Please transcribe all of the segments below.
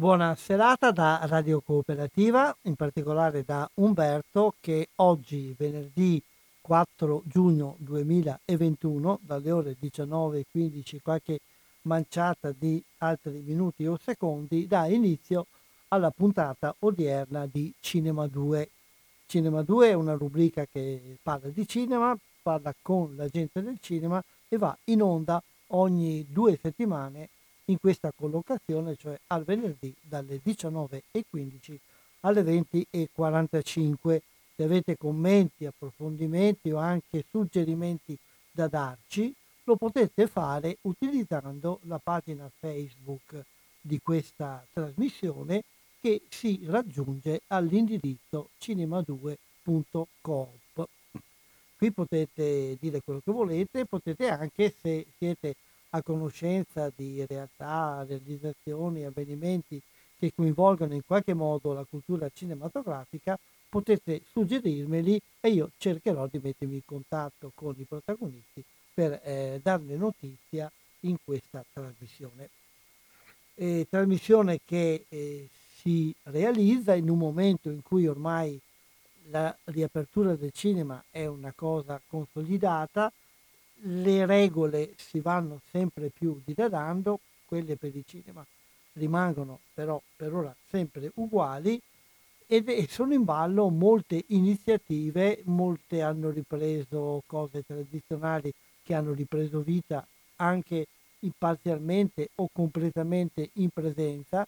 Buona serata da Radio Cooperativa, in particolare da Umberto che oggi, venerdì 4 giugno 2021, dalle ore 19.15, qualche manciata di altri minuti o secondi, dà inizio alla puntata odierna di Cinema 2. Cinema 2 è una rubrica che parla di cinema, parla con la gente del cinema e va in onda ogni due settimane in questa collocazione, cioè al venerdì dalle 19.15 alle 20.45. Se avete commenti, approfondimenti o anche suggerimenti da darci, lo potete fare utilizzando la pagina Facebook di questa trasmissione che si raggiunge all'indirizzo cinema2.coop. Qui potete dire quello che volete, potete anche, se siete a conoscenza di realtà, realizzazioni, avvenimenti che coinvolgono in qualche modo la cultura cinematografica, potete suggerirmeli e io cercherò di mettermi in contatto con i protagonisti per eh, darne notizia in questa trasmissione. Eh, trasmissione che eh, si realizza in un momento in cui ormai la riapertura del cinema è una cosa consolidata, le regole si vanno sempre più diradando, quelle per il cinema rimangono però per ora sempre uguali ed sono in ballo molte iniziative, molte hanno ripreso cose tradizionali che hanno ripreso vita anche parzialmente o completamente in presenza,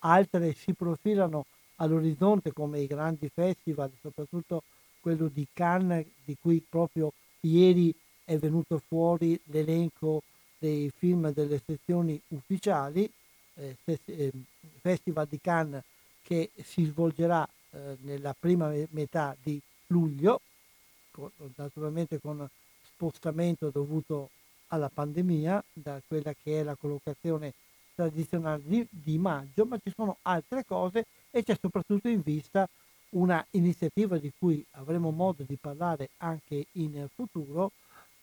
altre si profilano all'orizzonte come i grandi festival, soprattutto quello di Cannes di cui proprio ieri è venuto fuori l'elenco dei film delle sezioni ufficiali, eh, eh, Festival di Cannes che si svolgerà eh, nella prima metà di luglio, con, naturalmente con spostamento dovuto alla pandemia da quella che è la collocazione tradizionale di, di maggio, ma ci sono altre cose e c'è soprattutto in vista una iniziativa di cui avremo modo di parlare anche in futuro,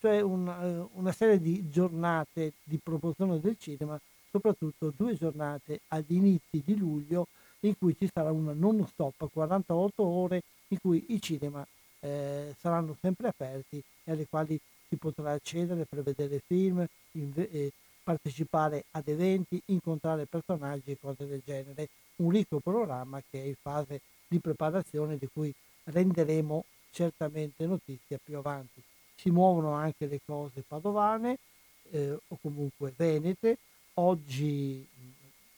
cioè un, eh, una serie di giornate di promozione del cinema, soprattutto due giornate agli inizi di luglio in cui ci sarà una non stop 48 ore in cui i cinema eh, saranno sempre aperti e alle quali si potrà accedere per vedere film, inve- eh, partecipare ad eventi, incontrare personaggi e cose del genere. Un ricco programma che è in fase di preparazione di cui renderemo certamente notizia più avanti si muovono anche le cose padovane eh, o comunque venete. Oggi,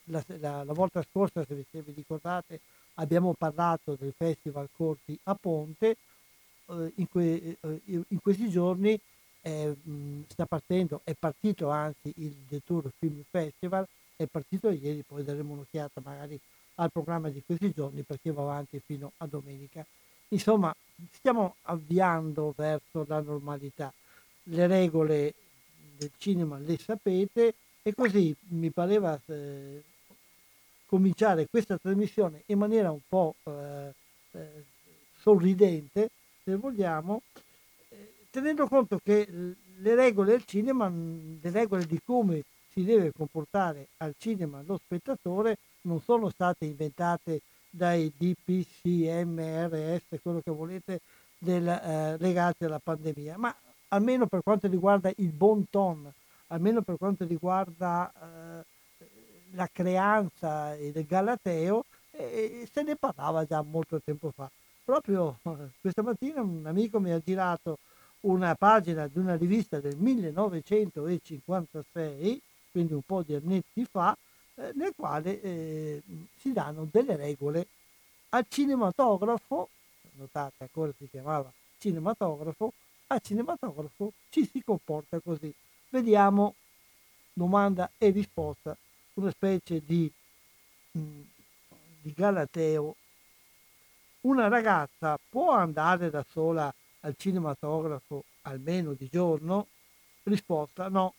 la, la, la, volta scorsa, se vi ricordate, abbiamo parlato del Festival Corti a Ponte. Eh, in, que, eh, in, questi giorni sta partendo, è partito anzi il Detour Film Festival, è partito ieri, poi daremo un'occhiata magari al programma di questi giorni perché va avanti fino a domenica. Insomma, stiamo avviando verso la normalità. Le regole del cinema le sapete e così mi pareva eh, cominciare questa trasmissione in maniera un po' eh, eh, sorridente se vogliamo, eh, tenendo conto che le regole del cinema, le regole di come si deve comportare al cinema lo spettatore non sono state inventate dai DPCMRS, quello che volete, del, eh, legati alla pandemia, ma almeno per quanto riguarda il bon ton, almeno per quanto riguarda eh, la creanza del Galateo, eh, se ne parlava già molto tempo fa. Proprio eh, questa mattina un amico mi ha girato una pagina di una rivista del 1956, quindi un po' di annetti fa, eh, nel quale eh, si danno delle regole al cinematografo, notate ancora si chiamava cinematografo, al cinematografo ci si comporta così. Vediamo domanda e risposta, una specie di, mh, mm, di galateo. Una ragazza può andare da sola al cinematografo almeno di giorno? Risposta no.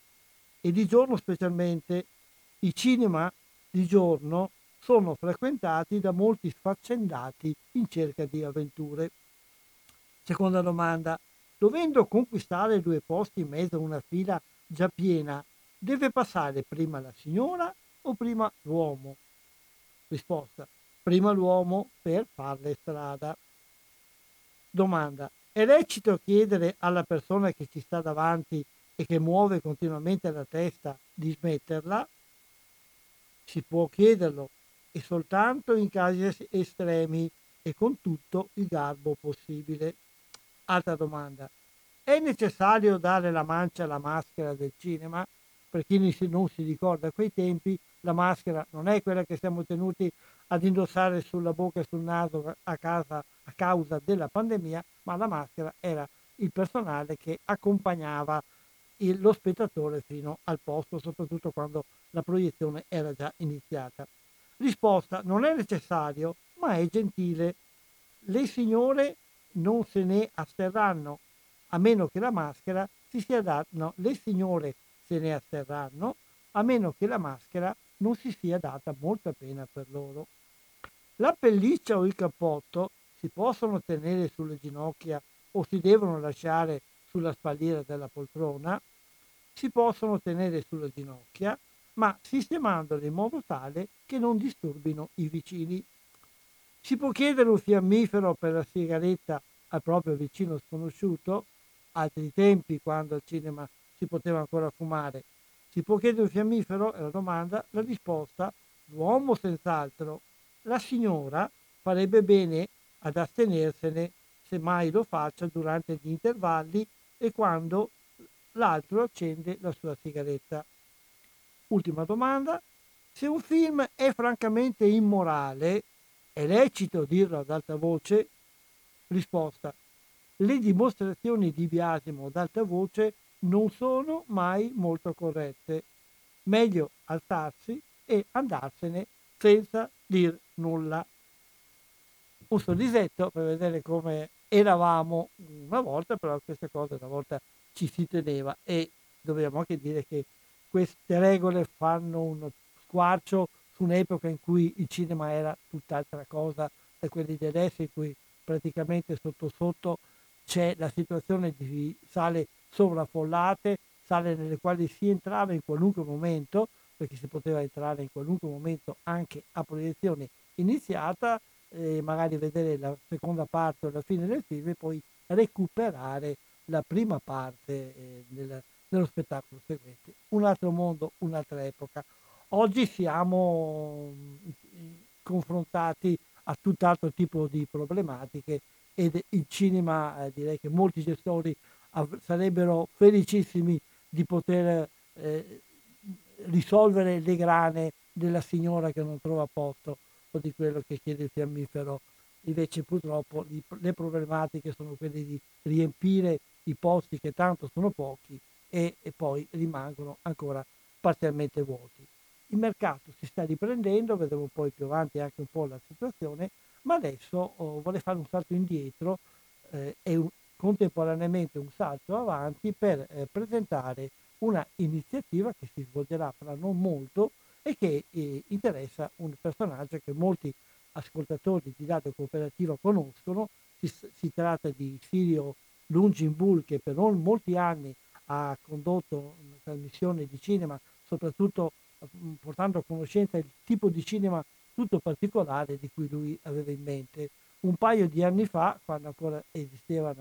E di giorno specialmente i cinema di giorno sono frequentati da molti sfaccendati in cerca di avventure. Seconda domanda. Dovendo conquistare due posti in mezzo a una fila già piena, deve passare prima la signora o prima l'uomo? Risposta. Prima l'uomo per farle strada. Domanda. È lecito chiedere alla persona che ci sta davanti e che muove continuamente la testa di smetterla? Si può chiederlo e soltanto in casi estremi e con tutto il garbo possibile. Altra domanda. È necessario dare la mancia alla maschera del cinema? Per chi non si ricorda quei tempi, la maschera non è quella che siamo tenuti ad indossare sulla bocca e sul naso a, casa, a causa della pandemia, ma la maschera era il personale che accompagnava il, lo spettatore fino al posto, soprattutto quando la proiezione era già iniziata. Risposta, non è necessario, ma è gentile. Le signore non se ne asterranno, a meno che la maschera si sia data, no, le signore se ne asterranno, a meno che la maschera non si sia data molta pena per loro. La pelliccia o il cappotto si possono tenere sulle ginocchia o si devono lasciare sulla spalliera della poltrona, si possono tenere sulle ginocchia, ma sistemandole in modo tale che non disturbino i vicini. Si può chiedere un fiammifero per la sigaretta al proprio vicino sconosciuto, altri tempi quando al cinema si poteva ancora fumare. Si può chiedere un fiammifero? È la domanda. La risposta, l'uomo senz'altro. La signora farebbe bene ad astenersene se mai lo faccia durante gli intervalli e quando l'altro accende la sua sigaretta. Ultima domanda. Se un film è francamente immorale, è lecito dirlo ad alta voce? Risposta. Le dimostrazioni di biasimo ad alta voce non sono mai molto corrette. Meglio alzarsi e andarsene senza dir nulla un sorrisetto per vedere come eravamo una volta, però queste cose una volta ci si teneva e dobbiamo anche dire che queste regole fanno un squarcio su un'epoca in cui il cinema era tutt'altra cosa da quelli di adesso, in cui praticamente sotto sotto c'è la situazione di sale sovraffollate, sale nelle quali si entrava in qualunque momento, perché si poteva entrare in qualunque momento anche a proiezione iniziata, eh, magari vedere la seconda parte o la fine del film e poi recuperare la prima parte eh, del, dello spettacolo seguente. Un altro mondo, un'altra epoca. Oggi siamo mm, confrontati a tutt'altro tipo di problematiche ed il cinema, eh, direi che molti gestori av- sarebbero felicissimi di poter eh, risolvere le grane della signora che non trova posto o di quello che chiede il fiammifero. Invece purtroppo le problematiche sono quelle di riempire i posti che tanto sono pochi e, e poi rimangono ancora parzialmente vuoti. Il mercato si sta riprendendo, vedremo poi più avanti anche un po' la situazione, ma adesso oh, vuole fare un salto indietro eh, e un, contemporaneamente un salto avanti per eh, presentare una iniziativa che si svolgerà fra non molto e che eh, interessa un personaggio che molti ascoltatori di Radio Cooperativa conoscono, si si, tratta di Sirio Lungin Bull che per molti anni ha condotto una trasmissione di cinema, soprattutto portando a conoscenza il tipo di cinema tutto particolare di cui lui aveva in mente. Un paio di anni fa, quando ancora esisteva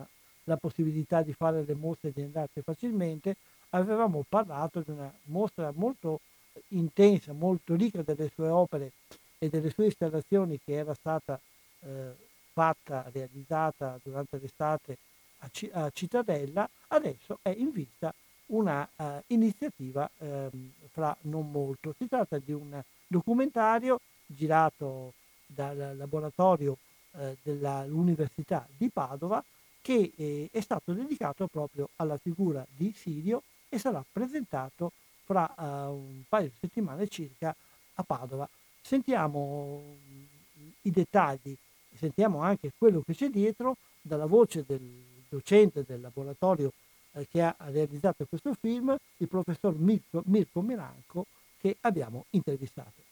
la possibilità di fare le mostre e di andarci facilmente, avevamo parlato di una mostra molto intensa, molto ricca delle sue opere e delle sue installazioni che era stata eh, fatta, realizzata durante l'estate a, C- a, Cittadella, adesso è in vista una uh, iniziativa um, fra non molto. Si tratta di un documentario girato dal laboratorio uh, dell'Università di Padova che eh, è stato dedicato proprio alla figura di Sirio e sarà presentato fra uh, un paio di settimane circa a Padova. Sentiamo i dettagli, sentiamo anche quello che c'è dietro dalla voce del docente del laboratorio eh, che ha realizzato questo film, il professor Mirko, Mirko Miranco, che abbiamo intervistato.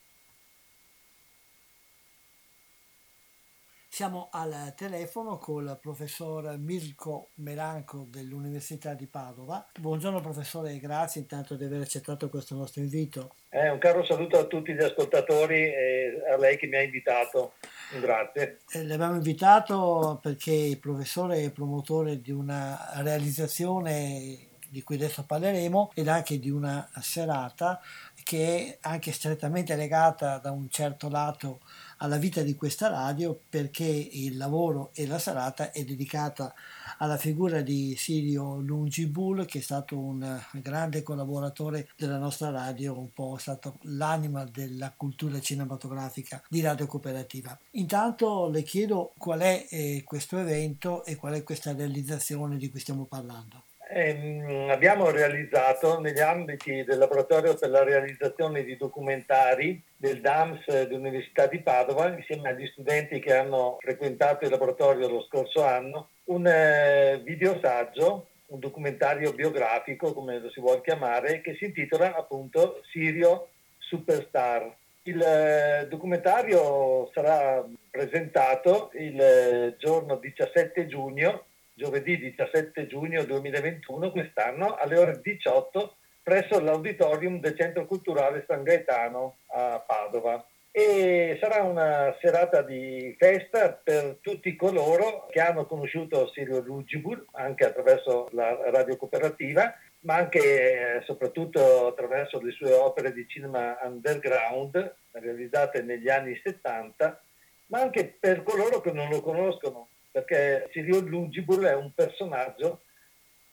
Siamo al telefono col professor Mirko Melanco dell'Università di Padova. Buongiorno professore, grazie intanto di aver accettato questo nostro invito. Eh, un caro saluto a tutti gli ascoltatori e a lei che mi ha invitato. Grazie. Eh, l'abbiamo invitato perché il professore è promotore di una realizzazione di cui adesso parleremo, ed anche di una serata che è anche strettamente legata da un certo lato alla vita di questa radio perché il lavoro e la serata è dedicata alla figura di Sirio Lungibul che è stato un grande collaboratore della nostra radio, un po' stato l'anima della cultura cinematografica di Radio Cooperativa. Intanto le chiedo qual è eh, questo evento e qual è questa realizzazione di cui stiamo parlando. Eh, abbiamo realizzato negli ambiti del laboratorio per la realizzazione di documentari del DAMS dell'Università di Padova, insieme agli studenti che hanno frequentato il laboratorio lo scorso anno, un eh, videosaggio, un documentario biografico, come lo si vuole chiamare, che si intitola appunto Sirio Superstar. Il eh, documentario sarà presentato il eh, giorno 17 giugno giovedì 17 giugno 2021 quest'anno alle ore 18 presso l'auditorium del Centro Culturale San Gaetano a Padova. E sarà una serata di festa per tutti coloro che hanno conosciuto Sirio Lugibur, anche attraverso la radio cooperativa, ma anche e eh, soprattutto attraverso le sue opere di cinema underground realizzate negli anni 70, ma anche per coloro che non lo conoscono, perché Sirio Lungibur è un personaggio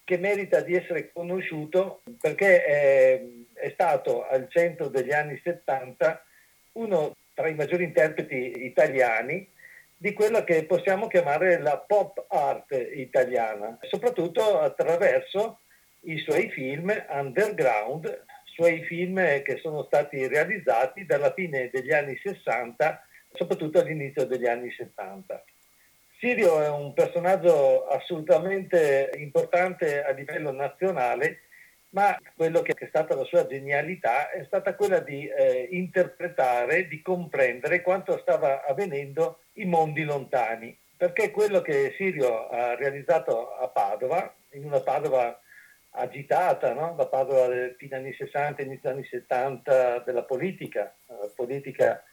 che merita di essere conosciuto perché è, è, stato al centro degli anni 70 uno tra i maggiori interpreti italiani di quella che possiamo chiamare la pop art italiana, soprattutto attraverso i suoi film underground, suoi film che sono stati realizzati dalla fine degli anni 60, soprattutto all'inizio degli anni 70. Sirio è un personaggio assolutamente importante a livello nazionale, ma quello che è stata la sua genialità è stata quella di eh, interpretare, di comprendere quanto stava avvenendo in mondi lontani. Perché quello che Sirio ha realizzato a Padova, in una Padova agitata, no? la Padova dei fine anni 60, inizio anni 70 della politica, eh, politica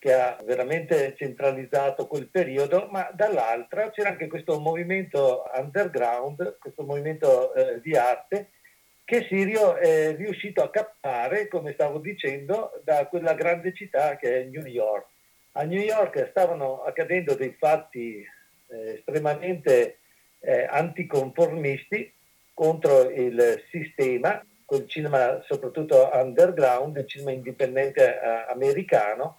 che ha veramente centralizzato quel periodo, ma dall'altra c'era anche questo movimento underground, questo movimento eh, di arte che Sirio è riuscito a captare, come stavo dicendo, da quella grande città che è New York. A New York stavano accadendo dei fatti eh, estremamente eh, anticonformisti contro il sistema, col cinema soprattutto underground, il cinema indipendente eh, americano,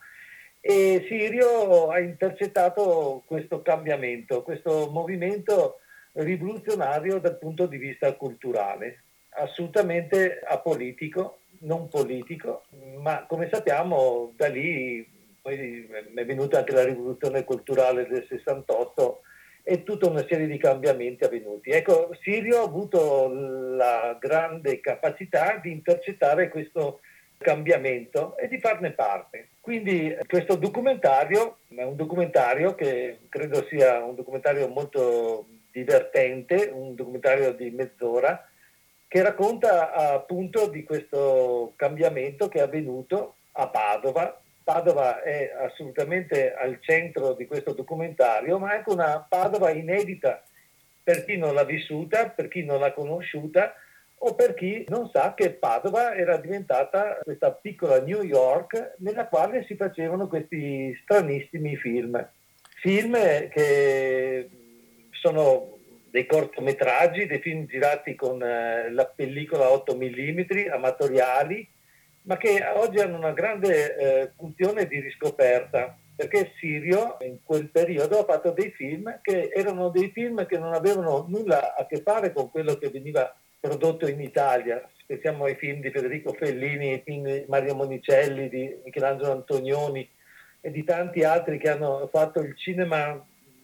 e Sirio ha intercettato questo cambiamento, questo movimento rivoluzionario dal punto di vista culturale, assolutamente apolitico, non politico, ma come sappiamo da lì poi è venuta anche la rivoluzione culturale del 68 e tutta una serie di cambiamenti avvenuti. Ecco, Sirio ha avuto la grande capacità di intercettare questo cambiamento e di farne parte. Quindi questo documentario è un documentario che credo sia un documentario molto divertente, un documentario di mezz'ora, che racconta appunto di questo cambiamento che è avvenuto a Padova. Padova è assolutamente al centro di questo documentario, ma è anche una Padova inedita per chi non l'ha vissuta, per chi non l'ha conosciuta o per chi non sa che Padova era diventata questa piccola New York nella quale si facevano questi stranissimi film. Film che sono dei cortometraggi, dei film girati con eh, la pellicola 8 mm, amatoriali, ma che oggi hanno una grande eh, funzione di riscoperta, perché Sirio in quel periodo ha fatto dei film che erano dei film che non avevano nulla a che fare con quello che veniva prodotto in Italia. Pensiamo ai film di Federico Fellini, ai film di Mario Monicelli, di Michelangelo Antonioni e di tanti altri che hanno fatto il cinema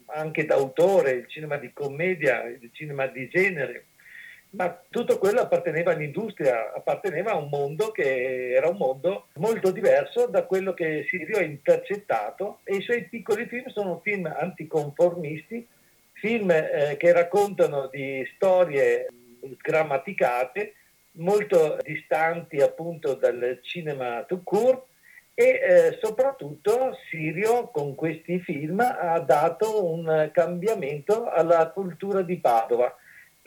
anche d'autore, il cinema di commedia, il cinema di genere, ma tutto quello apparteneva all'industria, apparteneva a un mondo che era un mondo molto diverso da quello che Sirio ha intercettato e i suoi piccoli film sono film anticonformisti, film eh, che raccontano di storie sgrammaticate, molto distanti appunto dal cinema tout court e eh, soprattutto Sirio con questi film ha dato un cambiamento alla cultura di Padova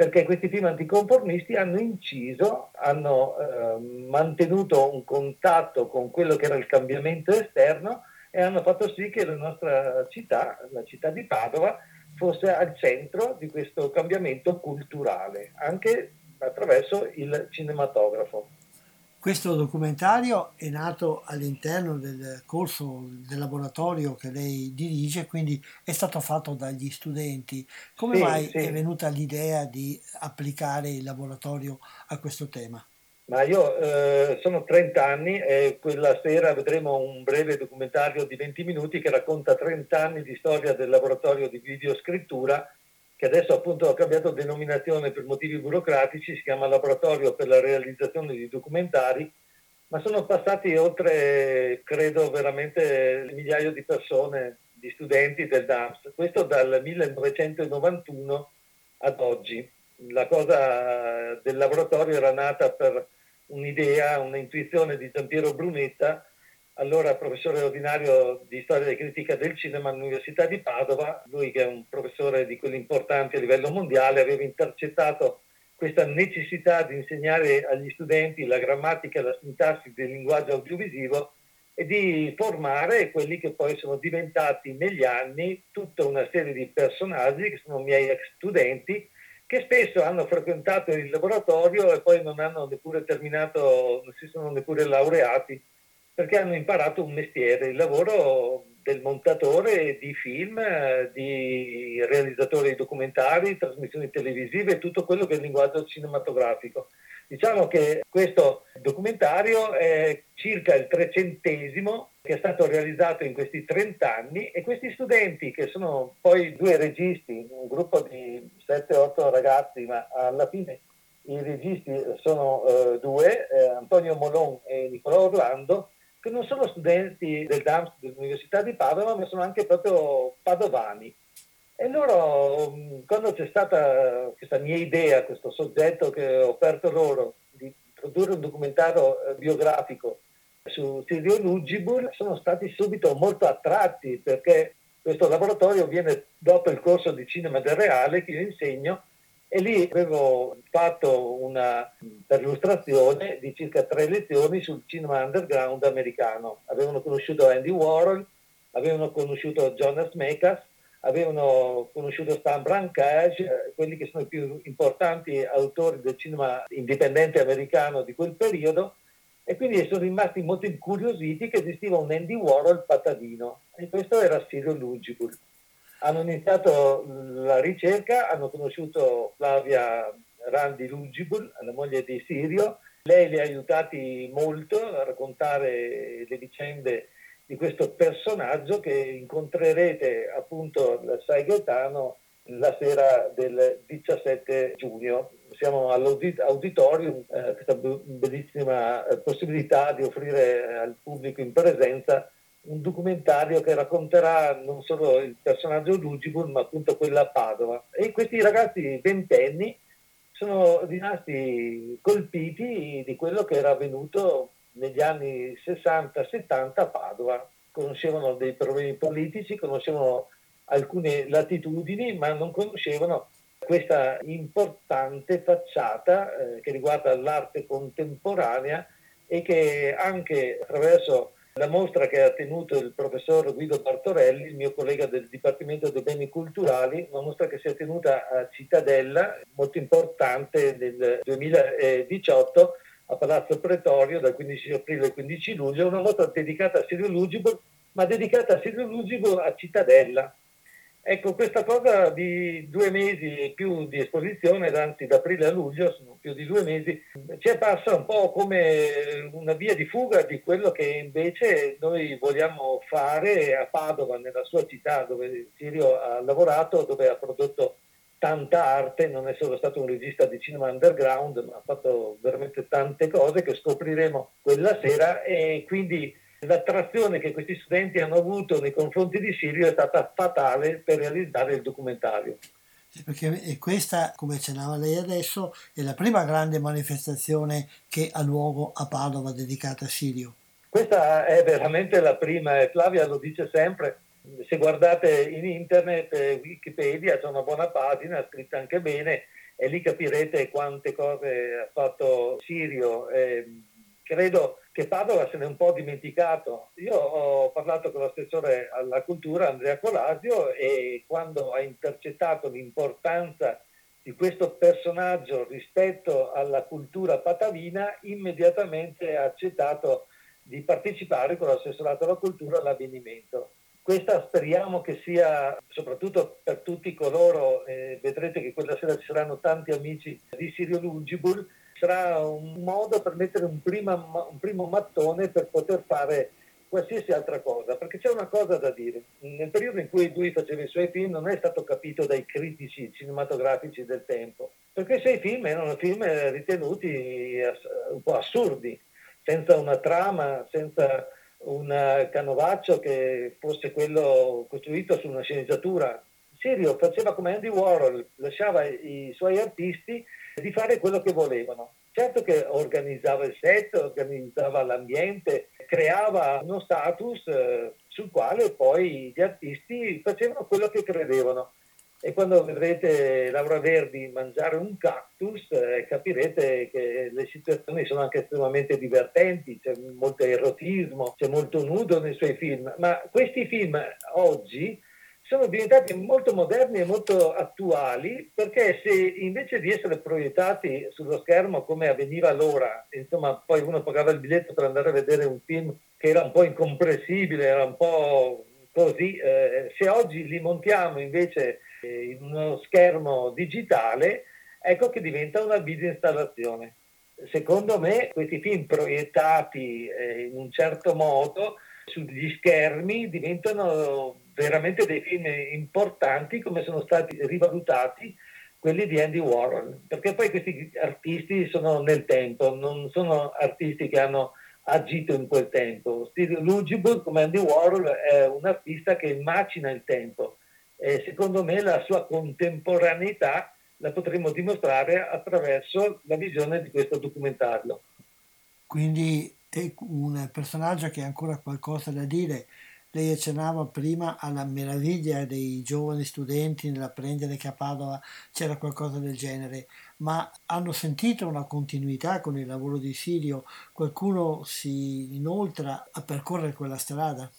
perché questi film anticonformisti hanno inciso, hanno eh, mantenuto un contatto con quello che era il cambiamento esterno e hanno fatto sì che la nostra città, la città di Padova, fosse al centro di questo cambiamento culturale, anche attraverso il cinematografo. Questo documentario è nato all'interno del corso del laboratorio che lei dirige, quindi è stato fatto dagli studenti. Come sì, mai sì. è venuta l'idea di applicare il laboratorio a questo tema? Ma io eh, sono 30 anni e quella sera vedremo un breve documentario di 20 minuti che racconta 30 anni di storia del laboratorio di videoscrittura che adesso appunto ha cambiato denominazione per motivi burocratici, si chiama Laboratorio per la realizzazione di documentari, ma sono passati oltre, credo, veramente migliaia di persone, di studenti del DAMS, questo dal 1991 ad oggi. La cosa del laboratorio era nata per un'idea, un'intuizione di Giampiero Brunetta, allora professore ordinario di storia e critica del cinema all'Università di Padova, lui che è un professore di quelli importanti a livello mondiale, aveva intercettato questa necessità di insegnare agli studenti la grammatica e la sintassi del linguaggio audiovisivo e di formare quelli che poi sono diventati negli anni tutta una serie di personaggi che sono miei ex studenti che spesso hanno frequentato il laboratorio e poi non hanno neppure terminato, non si sono neppure laureati perché hanno imparato un mestiere, il lavoro del montatore di film, di realizzatore di documentari, trasmissioni televisive, tutto quello che è il linguaggio cinematografico. Diciamo che questo documentario è circa il trecentesimo che è stato realizzato in questi 30 anni e questi studenti, che sono poi due registi, un gruppo di 7-8 ragazzi, ma alla fine i registi sono eh, due, eh, Antonio Molon e Nicolò Orlando, che non sono studenti del DAMS dell'Università di Padova, ma sono anche proprio padovani. E loro, mm, quando c'è stata questa mia idea, questo soggetto che ho offerto loro di produrre un documentario eh, biografico su Sirio Lugibur, sono stati subito molto attratti perché questo laboratorio viene dopo il corso di cinema del reale che io insegno e lì avevo fatto una perlustrazione di circa tre lezioni sul cinema underground americano. Avevano conosciuto Andy Warhol, avevano conosciuto Jonas Mekas, avevano conosciuto Stan Brancage, eh, quelli che sono i più importanti autori del cinema indipendente americano di quel periodo, e quindi sono rimasti molto incuriositi che esisteva un Andy Warhol patadino, e questo era Cyril Lugibur hanno iniziato la ricerca, hanno conosciuto Flavia Randi Lugibul, la moglie di Sirio. Lei li ha aiutati molto a raccontare le vicende di questo personaggio che incontrerete appunto al Sai Gaetano la sera del 17 giugno. Siamo all'auditorium, eh, questa bellissima eh, possibilità di offrire al pubblico in presenza un documentario che racconterà non solo il personaggio Lugibur, ma appunto quella a Padova. E questi ragazzi ventenni sono rimasti colpiti di quello che era avvenuto negli anni 60-70 a Padova. Conoscevano dei problemi politici, conoscevano alcune latitudini, ma non conoscevano questa importante facciata eh, che riguarda l'arte contemporanea e che anche attraverso la mostra che ha tenuto il professor Guido Bartorelli, il mio collega del Dipartimento dei Beni Culturali, una mostra che si è tenuta a Cittadella, molto importante nel 2018 a Palazzo Pretorio dal 15 aprile al 15 luglio, una mostra dedicata a Sirio Lugibo, ma dedicata a Sirio Lugibo a Cittadella, Ecco, questa cosa di due mesi e più di esposizione, anzi da aprile a luglio, sono più di due mesi, ci è passa un po' come una via di fuga di quello che invece noi vogliamo fare a Padova, nella sua città dove Sirio ha lavorato, dove ha prodotto tanta arte, non è solo stato un regista di cinema underground, ma ha fatto veramente tante cose che scopriremo quella sera. E quindi L'attrazione che questi studenti hanno avuto nei confronti di Sirio è stata fatale per realizzare il documentario. Perché questa, come accennava lei adesso, è la prima grande manifestazione che ha luogo a Padova dedicata a Sirio. Questa è veramente la prima, e Flavia lo dice sempre, se guardate in internet, eh, Wikipedia c'è una buona pagina, scritta anche bene, e lì capirete quante cose ha fatto Sirio. Eh, credo che Padova se n'è un po' dimenticato. Io ho parlato con l'assessore alla cultura Andrea Colasio e quando ha intercettato l'importanza di questo personaggio rispetto alla cultura patavina, immediatamente ha accettato di partecipare con l'assessorato alla cultura all'avvenimento. Questa speriamo che sia, soprattutto per tutti coloro, eh, vedrete che quella sera ci saranno tanti amici di Sirio Lungibur, sarà un modo per mettere un, prima, un primo mattone per poter fare qualsiasi altra cosa, perché c'è una cosa da dire. Nel periodo in cui lui faceva i suoi film non è stato capito dai critici cinematografici del tempo, perché i suoi film erano film ritenuti un po' assurdi, senza una trama, senza un canovaccio che fosse quello costruito su una sceneggiatura. Sirio faceva come Andy Warhol, lasciava i suoi artisti di fare quello che volevano. Certo che organizzava il set, organizzava l'ambiente, creava uno status eh, sul quale poi gli artisti facevano quello che credevano. E quando vedrete Laura Verdi mangiare un cactus eh, capirete che le situazioni sono anche estremamente divertenti, c'è molto erotismo, c'è molto nudo nei suoi film, ma questi film oggi sono diventati molto moderni e molto attuali perché se invece di essere proiettati sullo schermo come avveniva allora, insomma poi uno pagava il biglietto per andare a vedere un film che era un po' incomprensibile, era un po' così, eh, se oggi li montiamo invece eh, in uno schermo digitale, ecco che diventa una video installazione. Secondo me questi film proiettati eh, in un certo modo sugli schermi diventano veramente dei film importanti come sono stati rivalutati quelli di Andy Warhol, perché poi questi artisti sono nel tempo, non sono artisti che hanno agito in quel tempo. Steve Lugibus, come Andy Warhol, è un artista che macina il tempo e secondo me la sua contemporaneità la potremmo dimostrare attraverso la visione di questo documentario. Quindi è un personaggio che ha ancora qualcosa da dire lei accennava prima alla meraviglia dei giovani studenti nell'apprendere che a Padova c'era qualcosa del genere, ma hanno sentito una continuità con il lavoro di Sirio? Qualcuno si inoltra a percorrere quella strada?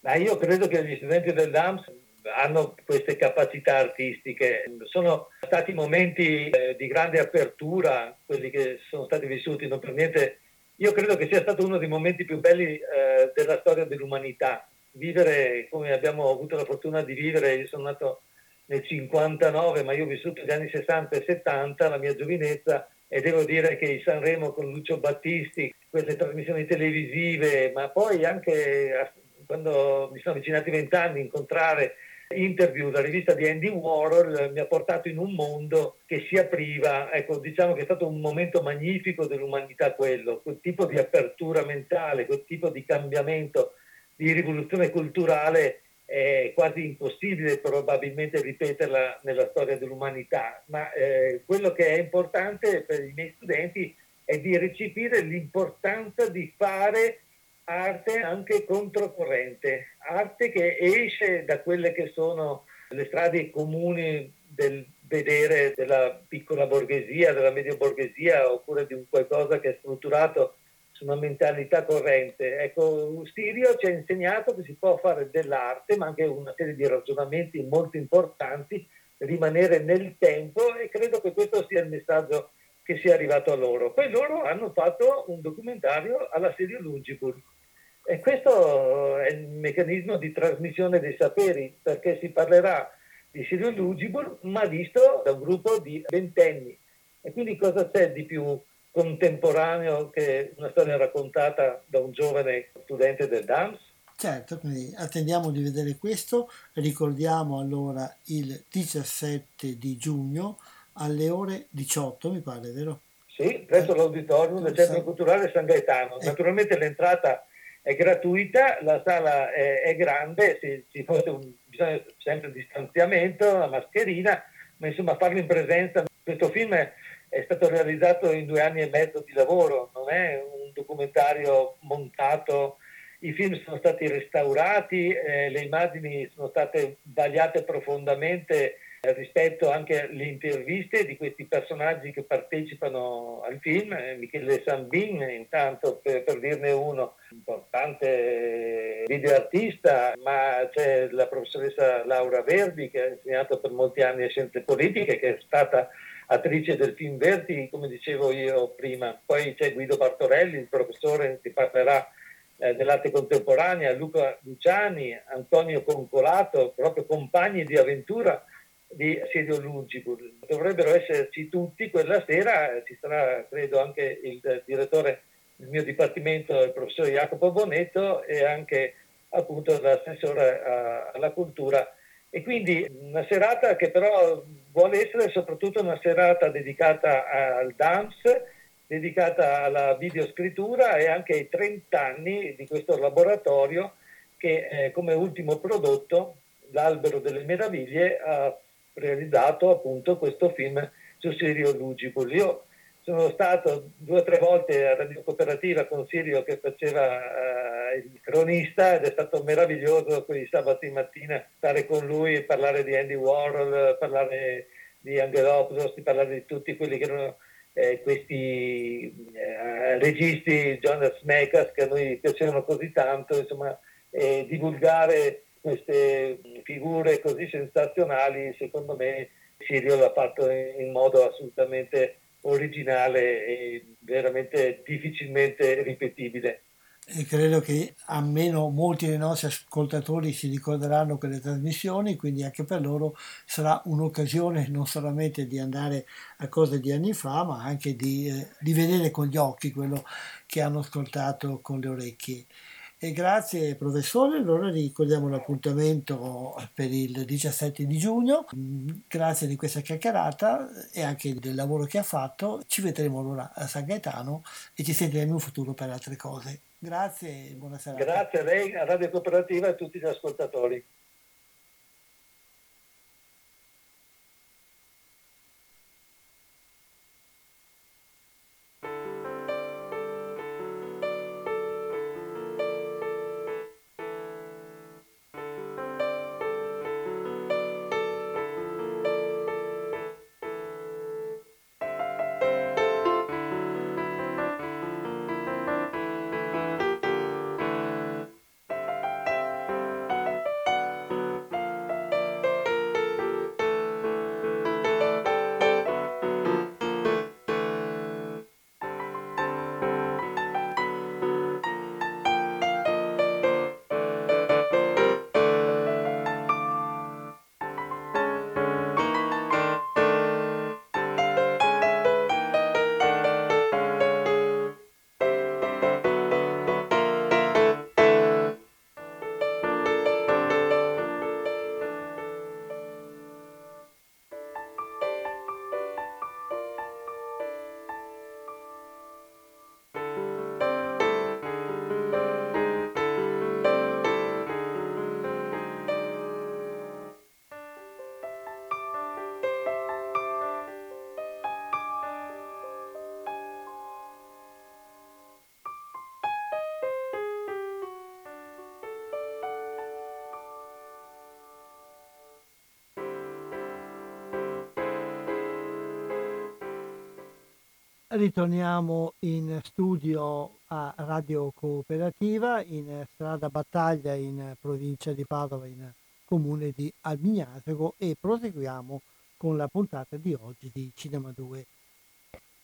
Ma io credo che gli studenti del DAMS hanno queste capacità artistiche. Sono stati momenti eh, di grande apertura, quelli che sono stati vissuti, non per niente. Io credo che sia stato uno dei momenti più belli eh, della storia dell'umanità vivere come abbiamo avuto la fortuna di vivere, io sono nato nel 59, ma io ho vissuto gli anni 60 e 70, la mia giovinezza, e devo dire che il Sanremo con Lucio Battisti, quelle trasmissioni televisive, ma poi anche quando mi sono avvicinati vent'anni, incontrare interview, la rivista di Andy Warhol, mi ha portato in un mondo che si apriva, ecco, diciamo che è stato un momento magnifico dell'umanità quello, quel tipo di apertura mentale, quel tipo di cambiamento, di rivoluzione culturale è quasi impossibile probabilmente ripeterla nella storia dell'umanità, ma eh, quello che è importante per i miei studenti è di recepire l'importanza di fare arte anche controcorrente, arte che esce da quelle che sono le strade comuni del vedere della piccola borghesia, della media borghesia oppure di un qualcosa che è strutturato su una mentalità corrente. Ecco, Sirio ci ha insegnato che si può fare dell'arte, ma anche una serie di ragionamenti molto importanti, rimanere nel tempo e credo che questo sia il messaggio che sia arrivato a loro. Poi loro hanno fatto un documentario alla serie Lungibur e questo è il meccanismo di trasmissione dei saperi, perché si parlerà di Sirio Lugibur, ma visto da un gruppo di ventenni. E quindi cosa c'è di più contemporaneo che una storia raccontata da un giovane studente del DAMS? Certo, quindi attendiamo di vedere questo. Ricordiamo allora il 17 di giugno alle ore 18, mi pare, vero? Sì, presso eh, l'auditorium del Centro Culturale San Gaetano. Eh. Naturalmente l'entrata è gratuita, la sala è, è grande, si, si fosse un, bisogna sempre distanziamento, la mascherina, ma insomma farlo in presenza. Questo film è, è stato realizzato in due anni e mezzo di lavoro, non è un documentario montato, i film sono stati restaurati, eh, le immagini sono state vagliate profondamente rispetto anche alle interviste di questi personaggi che partecipano al film, eh, Michele Sambin intanto per, per dirne uno, importante videoartista, ma c'è la professoressa Laura Verdi che ha insegnato per molti anni scienze politiche, che è stata attrice del film Verdi, come dicevo io prima. Poi c'è Guido Bartorelli, il professore che parlerà eh, dell'arte contemporanea, Luca Luciani, Antonio Concolato, proprio compagni di avventura di Assidio Lungibus. Dovrebbero esserci tutti quella sera, ci sarà credo anche il direttore del mio dipartimento, il professor Jacopo Bonetto e anche appunto l'assessore alla cultura. E quindi una serata che però vuole essere soprattutto una serata dedicata al dance, dedicata alla videoscrittura e anche ai 30 anni di questo laboratorio che eh, come ultimo prodotto, l'Albero delle Meraviglie, ha realizzato appunto questo film su Sirio Lugibus. Io sono stato due o tre volte a Radio Cooperativa con Sirio che faceva uh, il cronista ed è stato meraviglioso quei sabati mattina stare con lui e parlare di Andy Warhol, parlare di Angelopoulos, parlare di tutti quelli che erano eh, questi eh, registi, Jonas Mekas, che a noi piacevano così tanto, insomma, eh, divulgare queste figure così sensazionali, secondo me Sirio l'ha fatto in modo assolutamente originale e veramente difficilmente ripetibile. E credo che almeno molti dei nostri ascoltatori si ricorderanno quelle trasmissioni, quindi anche per loro sarà un'occasione non solamente di andare a cose di anni fa, ma anche di, eh, di vedere con gli occhi quello che hanno ascoltato con le orecchie. E grazie professore, allora ricordiamo l'appuntamento per il 17 di giugno, grazie di questa chiacchierata e anche del lavoro che ha fatto, ci vedremo allora a San Gaetano e ci sentiremo in futuro per altre cose. Grazie e buonasera. Grazie a lei, a Radio Cooperativa e a tutti gli ascoltatori. Ritorniamo in studio a Radio Cooperativa in strada Battaglia in provincia di Padova in comune di Albignasego e proseguiamo con la puntata di oggi di Cinema 2.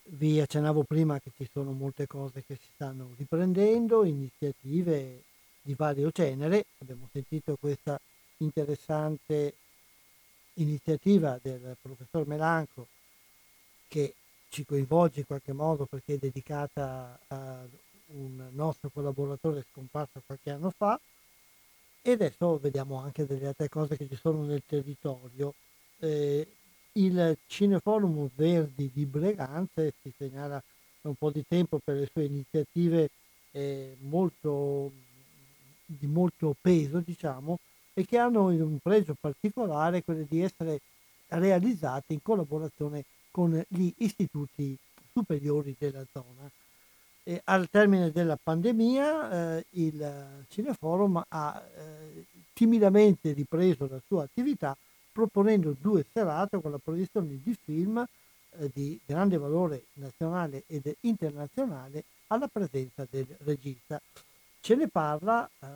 Vi accennavo prima che ci sono molte cose che si stanno riprendendo, iniziative di vario genere. Abbiamo sentito questa interessante iniziativa del professor Melanco che ci coinvolge in qualche modo perché è dedicata a un nostro collaboratore scomparso qualche anno fa e adesso vediamo anche delle altre cose che ci sono nel territorio. Eh, il Cineforum Verdi di Breganze si segnala da un po' di tempo per le sue iniziative eh, molto, di molto peso, diciamo, e che hanno un pregio particolare quello di essere realizzate in collaborazione con gli istituti superiori della zona. E al termine della pandemia eh, il Cineforum ha eh, timidamente ripreso la sua attività proponendo due serate con la proiezione di film eh, di grande valore nazionale ed internazionale alla presenza del regista. Ce ne parla eh,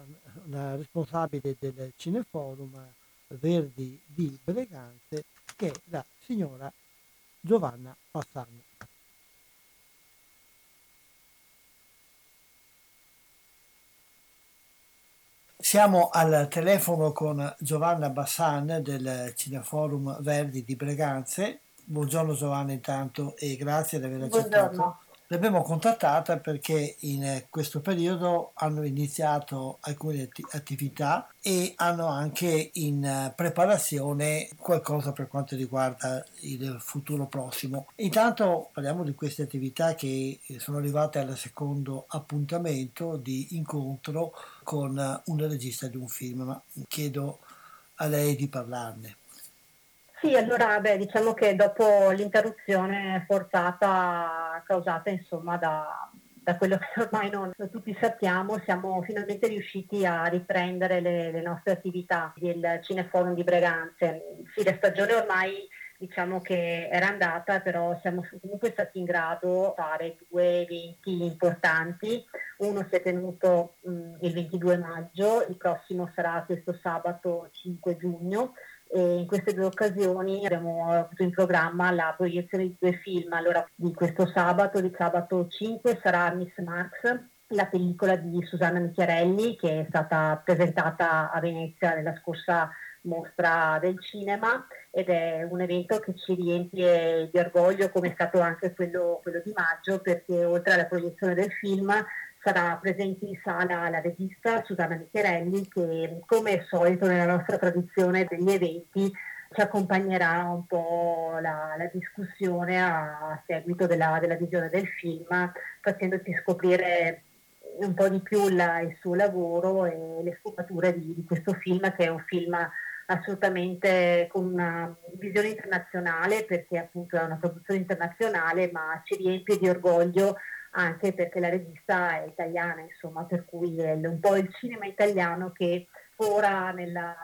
la responsabile del Cineforum Verdi di Breganze che è la signora Giovanna Passani. Siamo al telefono con Giovanna Bassan del Cineforum Verdi di Breganze. Buongiorno Giovanna intanto e grazie di aver accettato Buongiorno. L'abbiamo contattata perché in questo periodo hanno iniziato alcune attività e hanno anche in preparazione qualcosa per quanto riguarda il futuro prossimo. Intanto parliamo di queste attività che sono arrivate al secondo appuntamento di incontro con un regista di un film, ma chiedo a lei di parlarne. Sì, allora beh, diciamo che dopo l'interruzione forzata causata insomma da, da quello che ormai non tutti sappiamo, siamo finalmente riusciti a riprendere le, le nostre attività del Cineforum di Breganze. Sì, la stagione ormai diciamo che era andata, però siamo comunque stati in grado di fare due eventi importanti. Uno si è tenuto mh, il 22 maggio, il prossimo sarà questo sabato 5 giugno e in queste due occasioni abbiamo avuto in programma la proiezione di due film. Allora, di questo sabato, di sabato 5, sarà Miss Max, la pellicola di Susanna Michiarelli che è stata presentata a Venezia nella scorsa mostra del cinema ed è un evento che ci riempie di orgoglio come è stato anche quello, quello di maggio perché oltre alla proiezione del film sarà presente in sala la regista Susanna Micherelli che come è solito nella nostra tradizione degli eventi ci accompagnerà un po' la, la discussione a seguito della, della, visione del film facendoci scoprire un po' di più la, il suo lavoro e le sfumature di, di questo film che è un film assolutamente con una visione internazionale perché appunto è una produzione internazionale ma ci riempie di orgoglio anche perché la regista è italiana, insomma, per cui è un po' il cinema italiano che ora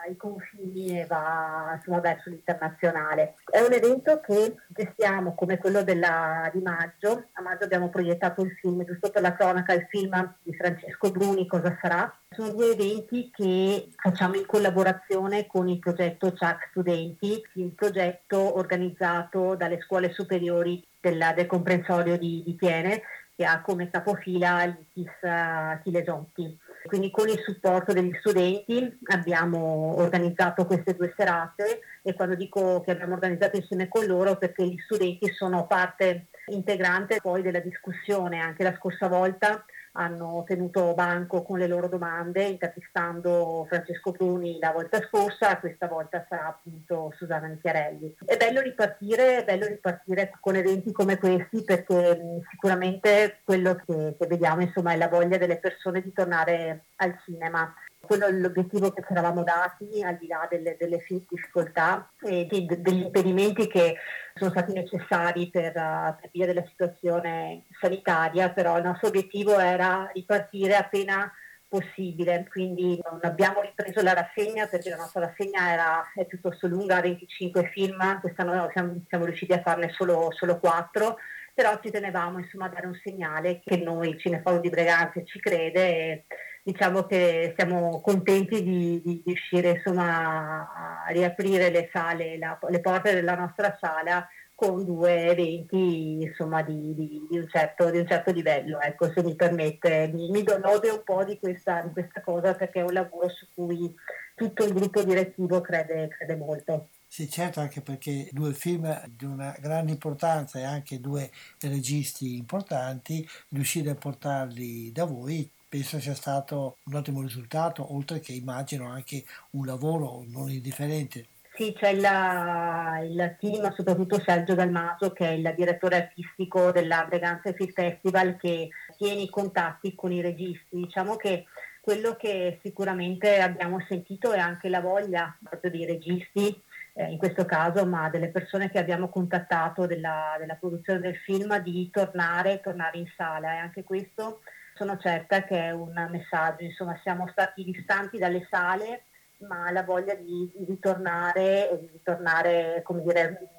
i confini e va insomma, verso l'internazionale. È un evento che gestiamo come quello della, di maggio. A maggio abbiamo proiettato il film, giusto per la cronaca, il film di Francesco Bruni, Cosa sarà? Sono due eventi che facciamo in collaborazione con il progetto CHAC Studenti, il progetto organizzato dalle scuole superiori della, del comprensorio di, di Piene che ha come capofila l'ITIS Chilesotti. Quindi con il supporto degli studenti abbiamo organizzato queste due serate e quando dico che abbiamo organizzato insieme con loro perché gli studenti sono parte integrante poi della discussione. Anche la scorsa volta hanno tenuto banco con le loro domande intervistando Francesco Bruni la volta scorsa, questa volta sarà appunto Susanna Michiarelli. È bello ripartire, è bello ripartire con eventi come questi perché sicuramente quello che, che vediamo insomma, è la voglia delle persone di tornare al cinema quello è l'obiettivo che ci eravamo dati, al di là delle, delle difficoltà e di, degli impedimenti che sono stati necessari per, uh, per via della situazione sanitaria, però il nostro obiettivo era ripartire appena possibile, quindi non abbiamo ripreso la rassegna perché la nostra rassegna era, è piuttosto lunga, 25 film, quest'anno siamo, siamo riusciti a farne solo, solo 4 però ci tenevamo insomma a dare un segnale che noi Cineforum di Breganze ci crede e diciamo che siamo contenti di, di riuscire insomma a riaprire le sale, la, le porte della nostra sala con due eventi insomma, di, di, di, un certo, di, un certo, livello, ecco, se mi permette. Mi, mi donode un po' di questa, di questa, cosa perché è un lavoro su cui tutto il gruppo direttivo crede, crede molto. Sì, certo, anche perché due film di una grande importanza e anche due registi importanti, riuscire a portarli da voi penso sia stato un ottimo risultato, oltre che immagino anche un lavoro non indifferente. Sì, c'è il, il team, soprattutto Sergio Dalmaso, che è il direttore artistico della Breganze Film Festival, che tiene i contatti con i registi. Diciamo che quello che sicuramente abbiamo sentito è anche la voglia proprio dei registi, eh, in questo caso, ma delle persone che abbiamo contattato della, della produzione del film, di tornare, tornare in sala. E anche questo sono certa che è un messaggio. Insomma, siamo stati distanti dalle sale ma la voglia di, di ritornare e di ritornare, come dire,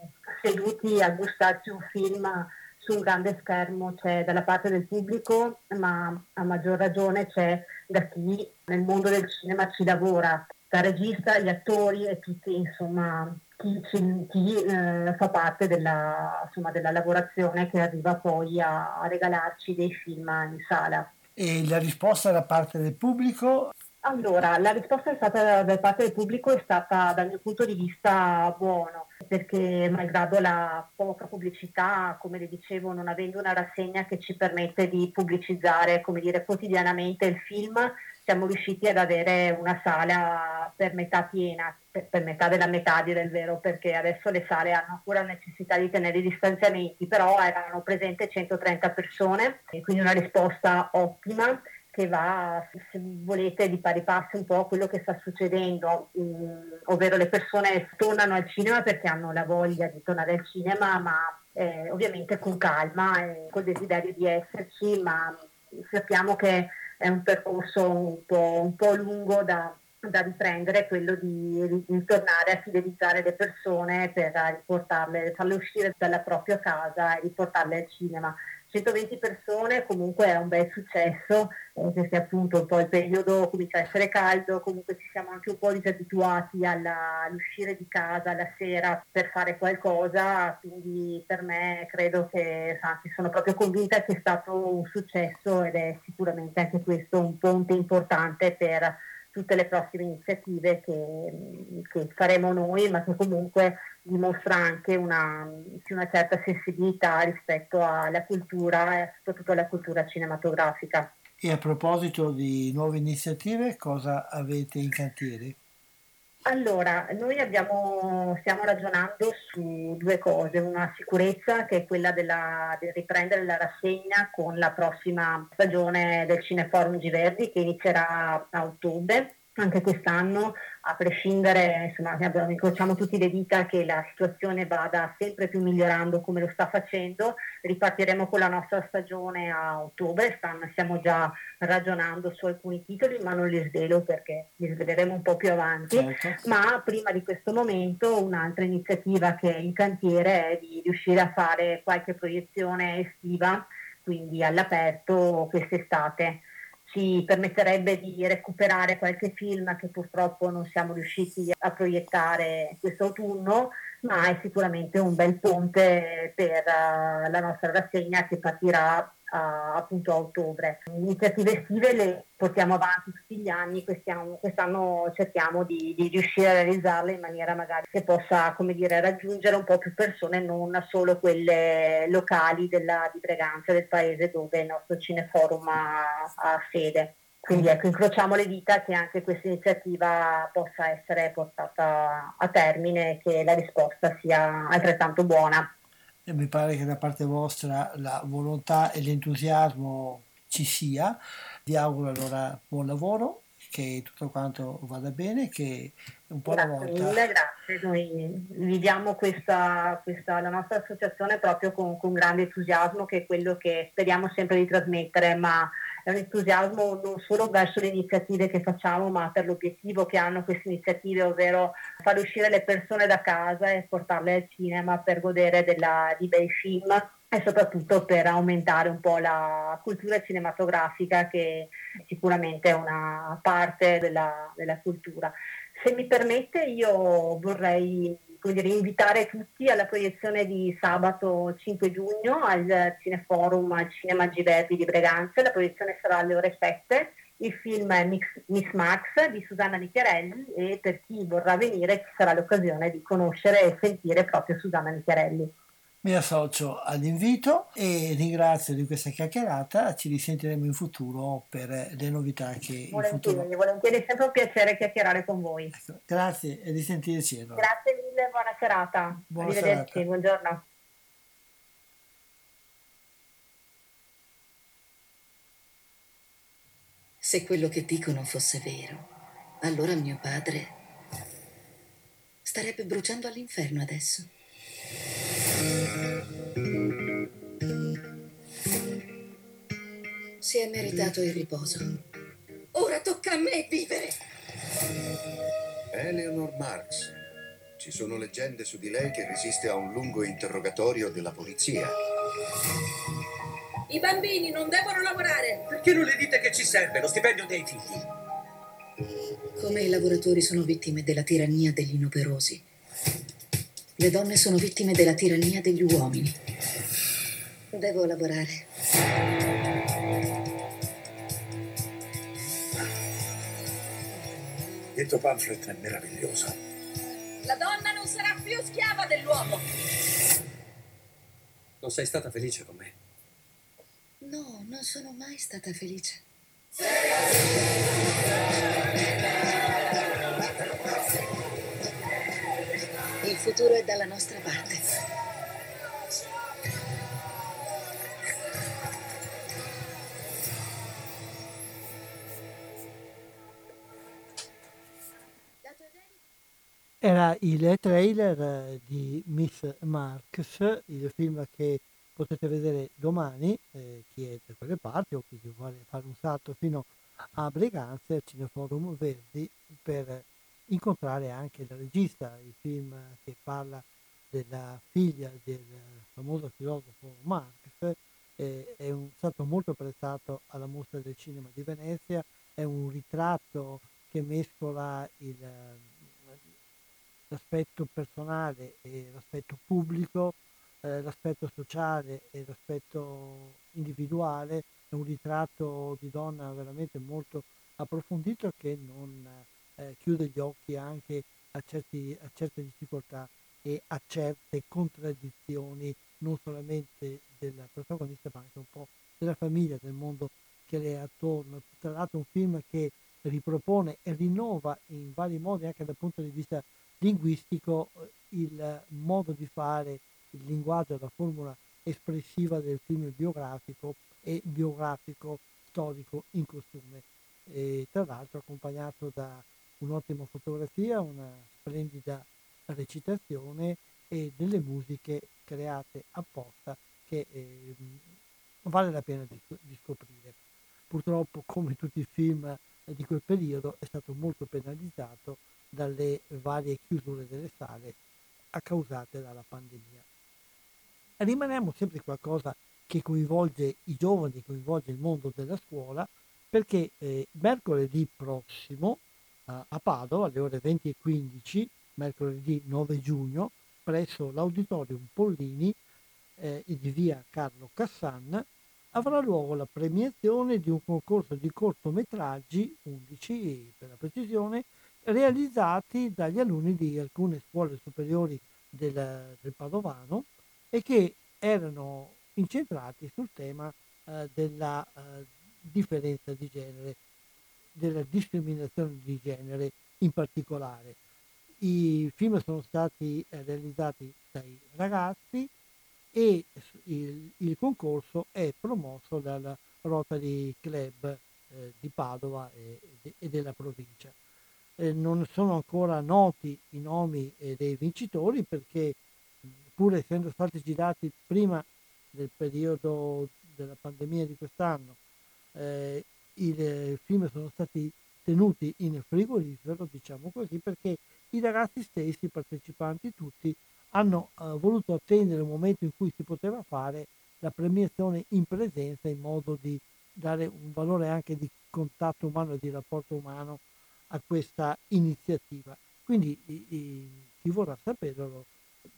seduti a gustarci un film su un grande schermo c'è dalla parte del pubblico, ma a maggior ragione c'è da chi nel mondo del cinema ci lavora, da regista, gli attori e tutti, insomma, chi, chi, chi eh, fa parte della, insomma, della, lavorazione che arriva poi a, a regalarci dei film in sala. E la risposta da parte del pubblico allora, la risposta è stata da parte del pubblico è stata dal mio punto di vista buono, perché malgrado la poca pubblicità, come le dicevo, non avendo una rassegna che ci permette di pubblicizzare, come dire, quotidianamente il film, siamo riusciti ad avere una sala per metà piena, per, per metà della metà dire il vero, perché adesso le sale hanno ancora necessità di tenere i distanziamenti, però erano presenti 130 persone, quindi una risposta ottima che va, se volete, di pari passo un po' a quello che sta succedendo, um, ovvero le persone tornano al cinema perché hanno la voglia di tornare al cinema, ma eh, ovviamente con calma e col desiderio di esserci, ma sappiamo che è un percorso un po', un po lungo da, da riprendere quello di, di, tornare a fidelizzare le persone per riportarle, farle uscire dalla propria casa e riportarle al cinema. 120 persone comunque è un bel successo, eh, perché appunto un po' il periodo comincia a essere caldo, comunque ci siamo anche un po' disabituati alla, all'uscire di casa la sera per fare qualcosa, quindi per me credo che, anzi sono proprio convinta che è stato un successo ed è sicuramente anche questo un ponte importante per tutte le prossime iniziative che, che faremo noi, ma che comunque dimostra anche una, una, certa sensibilità rispetto alla cultura e soprattutto alla cultura cinematografica. E a proposito di nuove iniziative, cosa avete in cantiere? Allora, noi abbiamo, stiamo ragionando su due cose, una sicurezza che è quella della, di riprendere la rassegna con la prossima stagione del Cineforum Giverdi che inizierà a ottobre anche quest'anno, a prescindere, insomma, incrociamo tutti le dita che la situazione vada sempre più migliorando come lo sta facendo, ripartiremo con la nostra stagione a ottobre, stanno, stiamo già ragionando su alcuni titoli, ma non li svelo perché li sveleremo un po' più avanti, certo. ma prima di questo momento un'altra iniziativa che è in cantiere è di riuscire a fare qualche proiezione estiva, quindi all'aperto quest'estate ci permetterebbe di recuperare qualche film che purtroppo non siamo riusciti a proiettare quest'autunno, ma è sicuramente un bel ponte per uh, la nostra rassegna che partirà a, appunto a ottobre. Iniziative estive le portiamo avanti tutti gli anni, quest'anno, quest'anno cerchiamo di, di, riuscire a realizzarle in maniera magari che possa come dire, raggiungere un po' più persone, non solo quelle locali della, di Breganza del paese dove il nostro cineforum ha, ha sede. Quindi ecco, incrociamo le dita che anche questa iniziativa possa essere portata a termine e che la risposta sia altrettanto buona e mi pare che da parte vostra la volontà e l'entusiasmo ci sia. Vi auguro allora buon lavoro, che tutto quanto vada bene, che un po' alla volta... Mille, grazie, noi viviamo questa, questa, la nostra associazione proprio con, con grande entusiasmo, che è quello che speriamo sempre di trasmettere, ma è un entusiasmo non solo verso le iniziative che facciamo, ma per l'obiettivo che hanno queste iniziative, ovvero far uscire le persone da casa e portarle al cinema per godere della, di bei film e soprattutto per aumentare un po' la cultura cinematografica che sicuramente è una parte della, della cultura. Se mi permette io vorrei dire, invitare tutti alla proiezione di sabato 5 giugno al Cineforum al Cinema Giverdi di Breganze, la proiezione sarà alle ore 7 il film è Miss Max di Susanna Nicchiarelli e per chi vorrà venire ci sarà l'occasione di conoscere e sentire proprio Susanna Nicchiarelli. Mi associo all'invito e ringrazio di questa chiacchierata, ci risentiremo in futuro per le novità che volentieri, in futuro... Volentieri, è sempre un piacere chiacchierare con voi. Ecco, grazie e di sentirci. Allora. Grazie mille, buona serata. Buona Arrivederci, serata. buongiorno. Se quello che dicono fosse vero, allora mio padre starebbe bruciando all'inferno adesso. Si è meritato il riposo. Ora tocca a me vivere. Eleanor Marx. Ci sono leggende su di lei che resiste a un lungo interrogatorio della polizia. I bambini non devono lavorare. Perché non le dite che ci serve lo stipendio dei figli? Come i lavoratori sono vittime della tirannia degli inoperosi, le donne sono vittime della tirannia degli uomini. Devo lavorare. Il tuo pamphlet è meraviglioso. La donna non sarà più schiava dell'uomo. Non sei stata felice con me? No, non sono mai stata felice. Il futuro è dalla nostra parte. Era il trailer eh, di Miss Marx, il film che potete vedere domani, eh, chi è da quelle parti o chi vuole fare un salto fino a Breganze al Cineforum Verdi per incontrare anche il regista, il film che parla della figlia del famoso filosofo Marx, eh, è un, stato molto apprezzato alla mostra del cinema di Venezia, è un ritratto che mescola il, l'aspetto personale e l'aspetto pubblico, eh, l'aspetto sociale e l'aspetto individuale, è un ritratto di donna veramente molto approfondito che non eh, chiude gli occhi anche a, certi, a certe difficoltà e a certe contraddizioni non solamente del protagonista ma anche un po' della famiglia, del mondo che le è attorno. Tra l'altro un film che ripropone e rinnova in vari modi anche dal punto di vista linguistico eh, il modo di fare, il linguaggio, la formula espressiva del film biografico e biografico storico in costume. E, tra l'altro accompagnato da un'ottima fotografia, una splendida recitazione e delle musiche create apposta che eh, vale la pena di, di, scoprire. Purtroppo, come tutti i film di quel periodo, è stato molto penalizzato dalle varie chiusure delle sale causate dalla pandemia. Rimaniamo sempre qualcosa che coinvolge i giovani, coinvolge il mondo della scuola, perché eh, mercoledì prossimo eh, a Padova alle ore 20 e 15, mercoledì 9 giugno, presso l'Auditorium Pollini eh, di via Carlo Cassan, avrà luogo la premiazione di un concorso di cortometraggi, 11 per la precisione, realizzati dagli alunni di alcune scuole superiori del, del Padovano e che erano incentrati sul tema eh, della eh, differenza di genere, della discriminazione di genere in particolare. I film sono stati eh, realizzati dai ragazzi e il, il, concorso è promosso dal Rotary Club eh, di Padova e, e della provincia eh, non sono ancora noti i nomi eh, dei vincitori perché pur essendo stati girati prima del periodo della pandemia di quest'anno, eh, i eh, film sono stati tenuti in frigorifero, diciamo così, perché i ragazzi stessi, i partecipanti tutti, hanno eh, voluto attendere un momento in cui si poteva fare la premiazione in presenza in modo di dare un valore anche di contatto umano e di rapporto umano a questa iniziativa. Quindi i, i, chi vorrà saperlo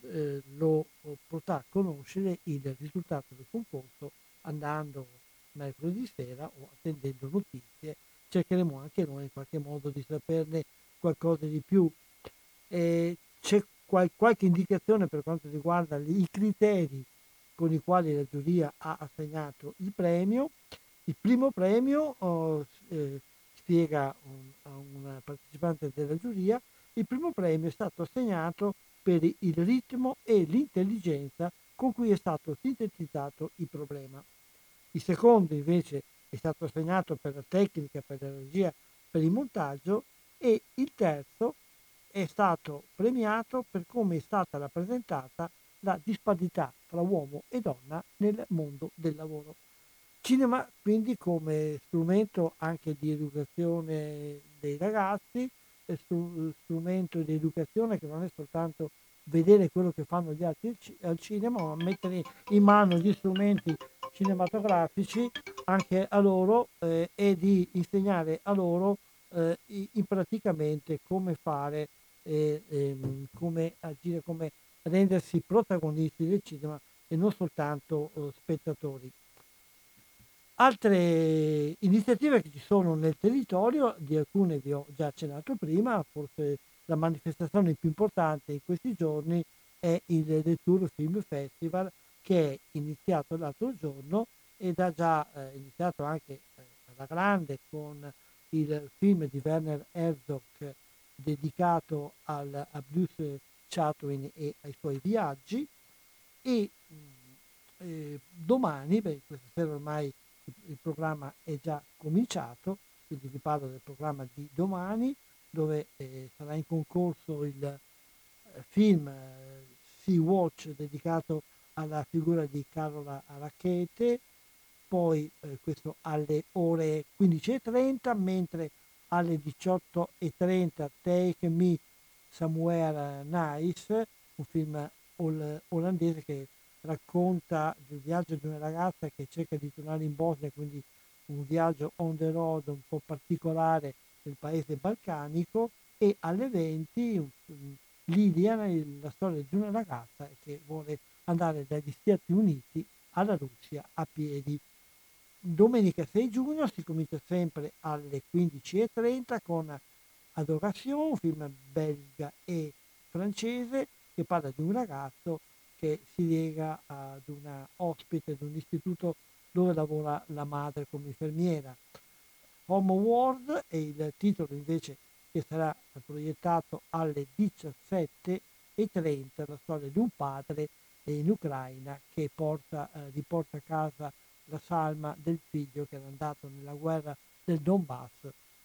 eh, lo potrà conoscere il risultato del concorso andando mercoledì sera o attendendo notizie. Cercheremo anche noi in qualche modo di saperne qualcosa di più. Eh, c'è qual- qualche indicazione per quanto riguarda i criteri con i quali la giuria ha assegnato il premio. Il primo premio, oh, eh, spiega un, un partecipante della giuria, il primo premio è stato assegnato per il ritmo e l'intelligenza con cui è stato sintetizzato il problema. Il secondo invece è stato assegnato per la tecnica, per la regia, per il montaggio e il terzo è stato premiato per come è stata rappresentata la disparità tra uomo e donna nel mondo del lavoro. Cinema quindi come strumento anche di educazione dei ragazzi, strumento di educazione che non è soltanto vedere quello che fanno gli altri al cinema, ma mettere in mano gli strumenti cinematografici anche a loro eh, e di insegnare a loro eh, in praticamente come fare, eh, ehm, come agire, come rendersi protagonisti del cinema e non soltanto eh, spettatori. Altre iniziative che ci sono nel territorio, di alcune vi ho già accennato prima, forse la manifestazione più importante in questi giorni è il Tour Film Festival che è iniziato l'altro giorno ed ha già eh, iniziato anche eh, alla grande con il film di Werner Herzog dedicato al, a Bruce Chatwin e ai suoi viaggi. E mm, eh, domani, beh, questa sera ormai il programma è già cominciato, quindi vi parlo del programma di domani, dove eh, sarà in concorso il eh, film eh, Sea Watch dedicato alla figura di Carola Arachete, poi eh, questo alle ore 15.30, mentre alle 18.30 Take Me Somewhere Nice, un film olandese che racconta del viaggio di una ragazza che cerca di tornare in Bosnia, quindi un viaggio on the road un po' particolare nel paese balcanico e alle 20 Liliana, la storia di una ragazza che vuole andare dagli Stati Uniti alla Russia a piedi. Domenica 6 giugno si comincia sempre alle 15.30 con Adoration, un film belga e francese che parla di un ragazzo che si lega ad una ospite di un istituto dove lavora la madre come infermiera. Home World è il titolo invece che sarà proiettato alle 17.30, la storia di un padre in Ucraina che porta, eh, riporta a casa la salma del figlio che era andato nella guerra del Donbass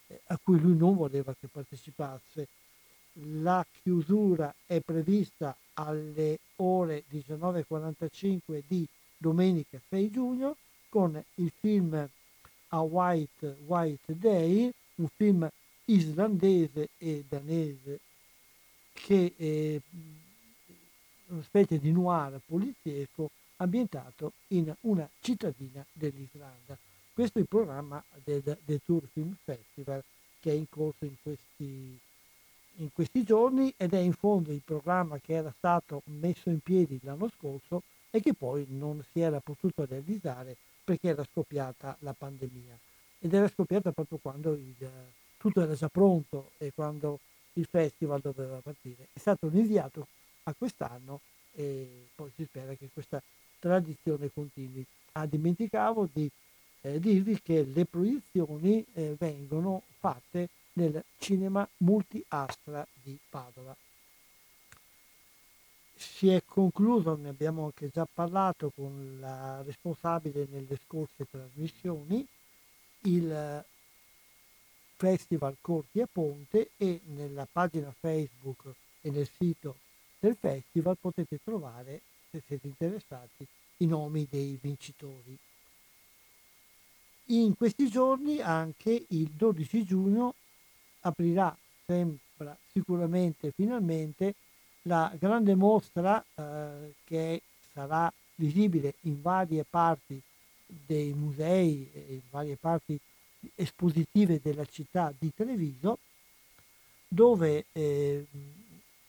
eh, a cui lui non voleva che partecipasse. La chiusura è prevista alle ore 19.45 di domenica 6 giugno con il film A White White Day, un film islandese e danese che è una specie di noir poliziesco ambientato in una cittadina dell'Islanda. Questo è il programma del, del Tour Film Festival che è in corso in questi, in questi giorni ed è in fondo il programma che era stato messo in piedi l'anno scorso e che poi non si era potuto realizzare perché era scoppiata la pandemia. Ed era scoppiata proprio quando il, tutto era già pronto e quando il festival doveva partire. È stato rinviato a quest'anno e poi si spera che questa tradizione continui. Ah, dimenticavo di eh, dirvi che le proiezioni eh, vengono fatte nel cinema multi-astra di Padova. Si è concluso, ne abbiamo anche già parlato con la responsabile nelle scorse trasmissioni, il Festival Corti a Ponte e nella pagina Facebook e nel sito del festival potete trovare, se siete interessati, i nomi dei vincitori. In questi giorni anche il 12 giugno aprirà, sembra sicuramente finalmente, la grande mostra eh, che sarà visibile in varie parti dei musei in varie parti espositive della città di Treviso, dove eh,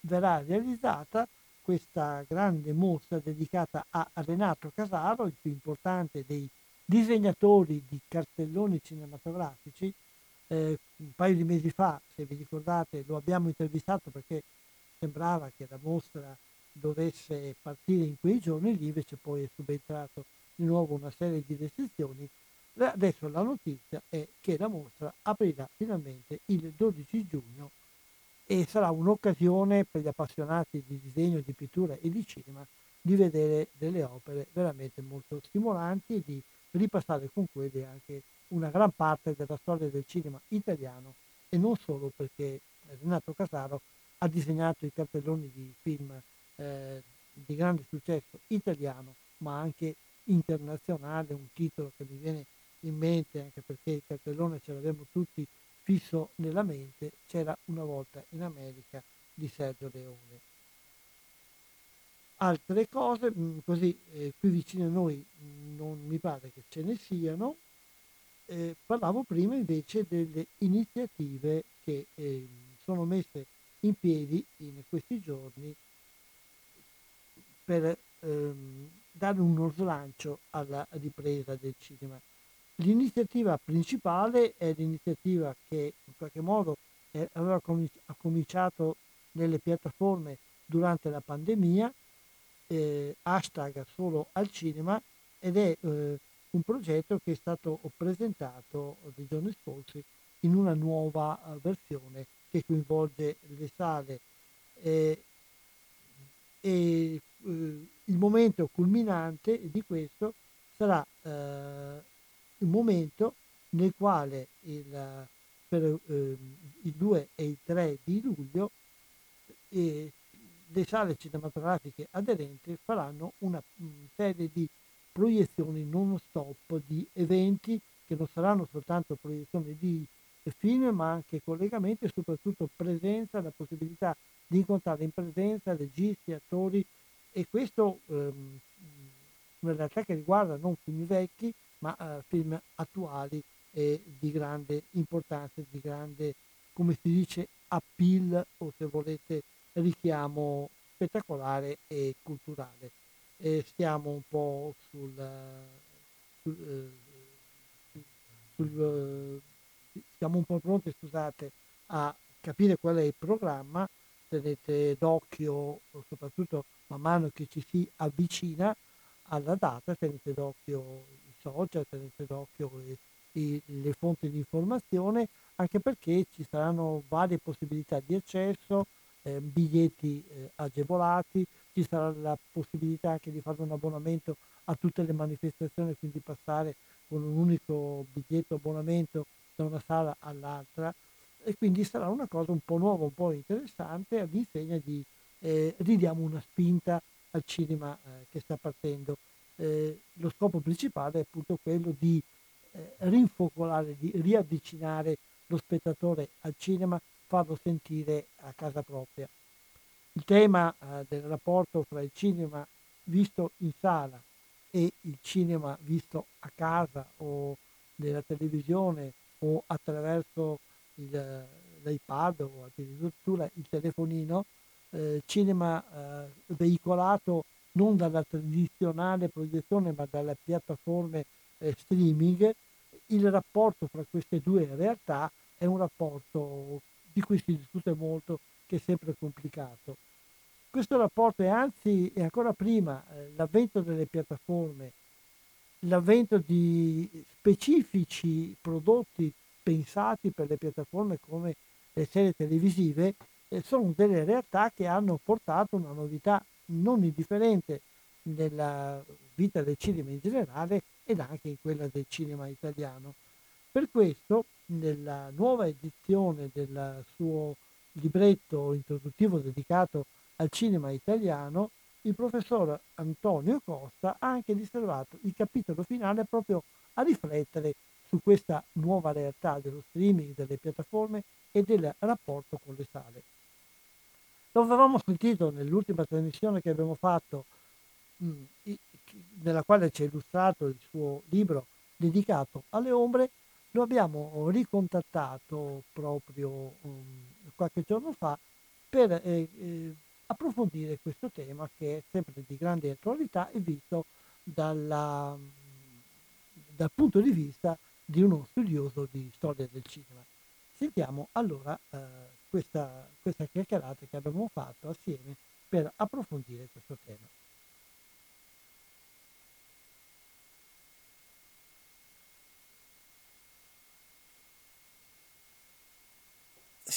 verrà realizzata questa grande mostra dedicata a Renato Casaro, il più importante dei disegnatori di cartelloni cinematografici. Eh, un paio di mesi fa, se vi ricordate, lo abbiamo intervistato perché sembrava che la mostra dovesse partire in quei giorni, lì invece poi è subentrato di nuovo una serie di restrizioni. Adesso la notizia è che la mostra aprirà finalmente il 12 giugno e sarà un'occasione per gli appassionati di disegno, di pittura e di cinema di vedere delle opere veramente molto stimolanti e di ripassare con quelle anche una gran parte della storia del cinema italiano e non solo perché Renato Casaro ha disegnato i cartelloni di film eh, di grande successo italiano ma anche internazionale, un titolo che mi viene in mente anche perché il cartellone ce l'abbiamo tutti fisso nella mente, c'era una volta in America di Sergio Leone. Altre cose, mm, così eh, qui vicino a noi mm, non mi pare che ce ne siano, eh, parlavo prima invece delle iniziative che eh, sono messe in piedi in questi giorni per ehm, dare uno slancio alla ripresa del cinema. L'iniziativa principale è l'iniziativa che in qualche modo eh, aveva cominci- cominciato nelle piattaforme durante la pandemia, eh, hashtag solo al cinema, ed è eh, un progetto che è stato presentato dei giorni scorsi in una nuova uh, versione che coinvolge le sale. Eh, e eh, il momento culminante di questo sarà eh, il momento nel quale il, per eh, il 2 e il 3 di luglio eh, le sale cinematografiche aderenti faranno una serie di proiezioni non stop di eventi che non saranno soltanto proiezioni di film ma anche collegamenti e soprattutto presenza, la possibilità di incontrare in presenza registi, attori e questo ehm, una realtà che riguarda non film vecchi ma eh, film attuali e di grande importanza, di grande, come si dice, appeal o se volete richiamo spettacolare e culturale. E stiamo un po' sul, sul, eh, sul siamo un po' pronti, scusate, a capire qual è il programma, tenete d'occhio, soprattutto man mano che ci si avvicina alla data, tenete d'occhio social, tenete d'occhio le, le fonti di informazione, anche perché ci saranno varie possibilità di accesso, eh, biglietti eh, agevolati, ci sarà la possibilità anche di fare un abbonamento a tutte le manifestazioni, quindi passare con un unico biglietto abbonamento da una sala all'altra e quindi sarà una cosa un po' nuova, un po' interessante all'insegna di eh, ridiamo una spinta al cinema eh, che sta partendo eh, lo scopo principale è appunto quello di eh, rinfocolare, di riavvicinare lo spettatore al cinema, farlo sentire a casa propria. Il tema eh, del rapporto fra il cinema visto in sala e il cinema visto a casa o nella televisione o attraverso il, l'iPad o addirittura il telefonino, eh, cinema eh, veicolato non dalla tradizionale proiezione ma dalle piattaforme eh, streaming, il rapporto fra queste due realtà è un rapporto di cui si discute molto, che è sempre complicato. Questo rapporto è anzi, e ancora prima, eh, l'avvento delle piattaforme, l'avvento di specifici prodotti pensati per le piattaforme come le serie televisive, eh, sono delle realtà che hanno portato una novità non indifferente nella vita del cinema in generale ed anche in quella del cinema italiano. Per questo, nella nuova edizione del suo libretto introduttivo dedicato al cinema italiano, il professor Antonio Costa ha anche riservato il capitolo finale proprio a riflettere su questa nuova realtà dello streaming, delle piattaforme e del rapporto con le sale. Lo avevamo sentito nell'ultima trasmissione che abbiamo fatto, mh, nella quale c'è illustrato il suo libro dedicato alle ombre, lo abbiamo ricontattato proprio um, qualche giorno fa per eh, eh, approfondire questo tema che è sempre di grande attualità e visto dalla, dal punto di vista di uno studioso di storia del cinema. Sentiamo allora eh, questa, questa chiacchierata che abbiamo fatto assieme per approfondire questo tema.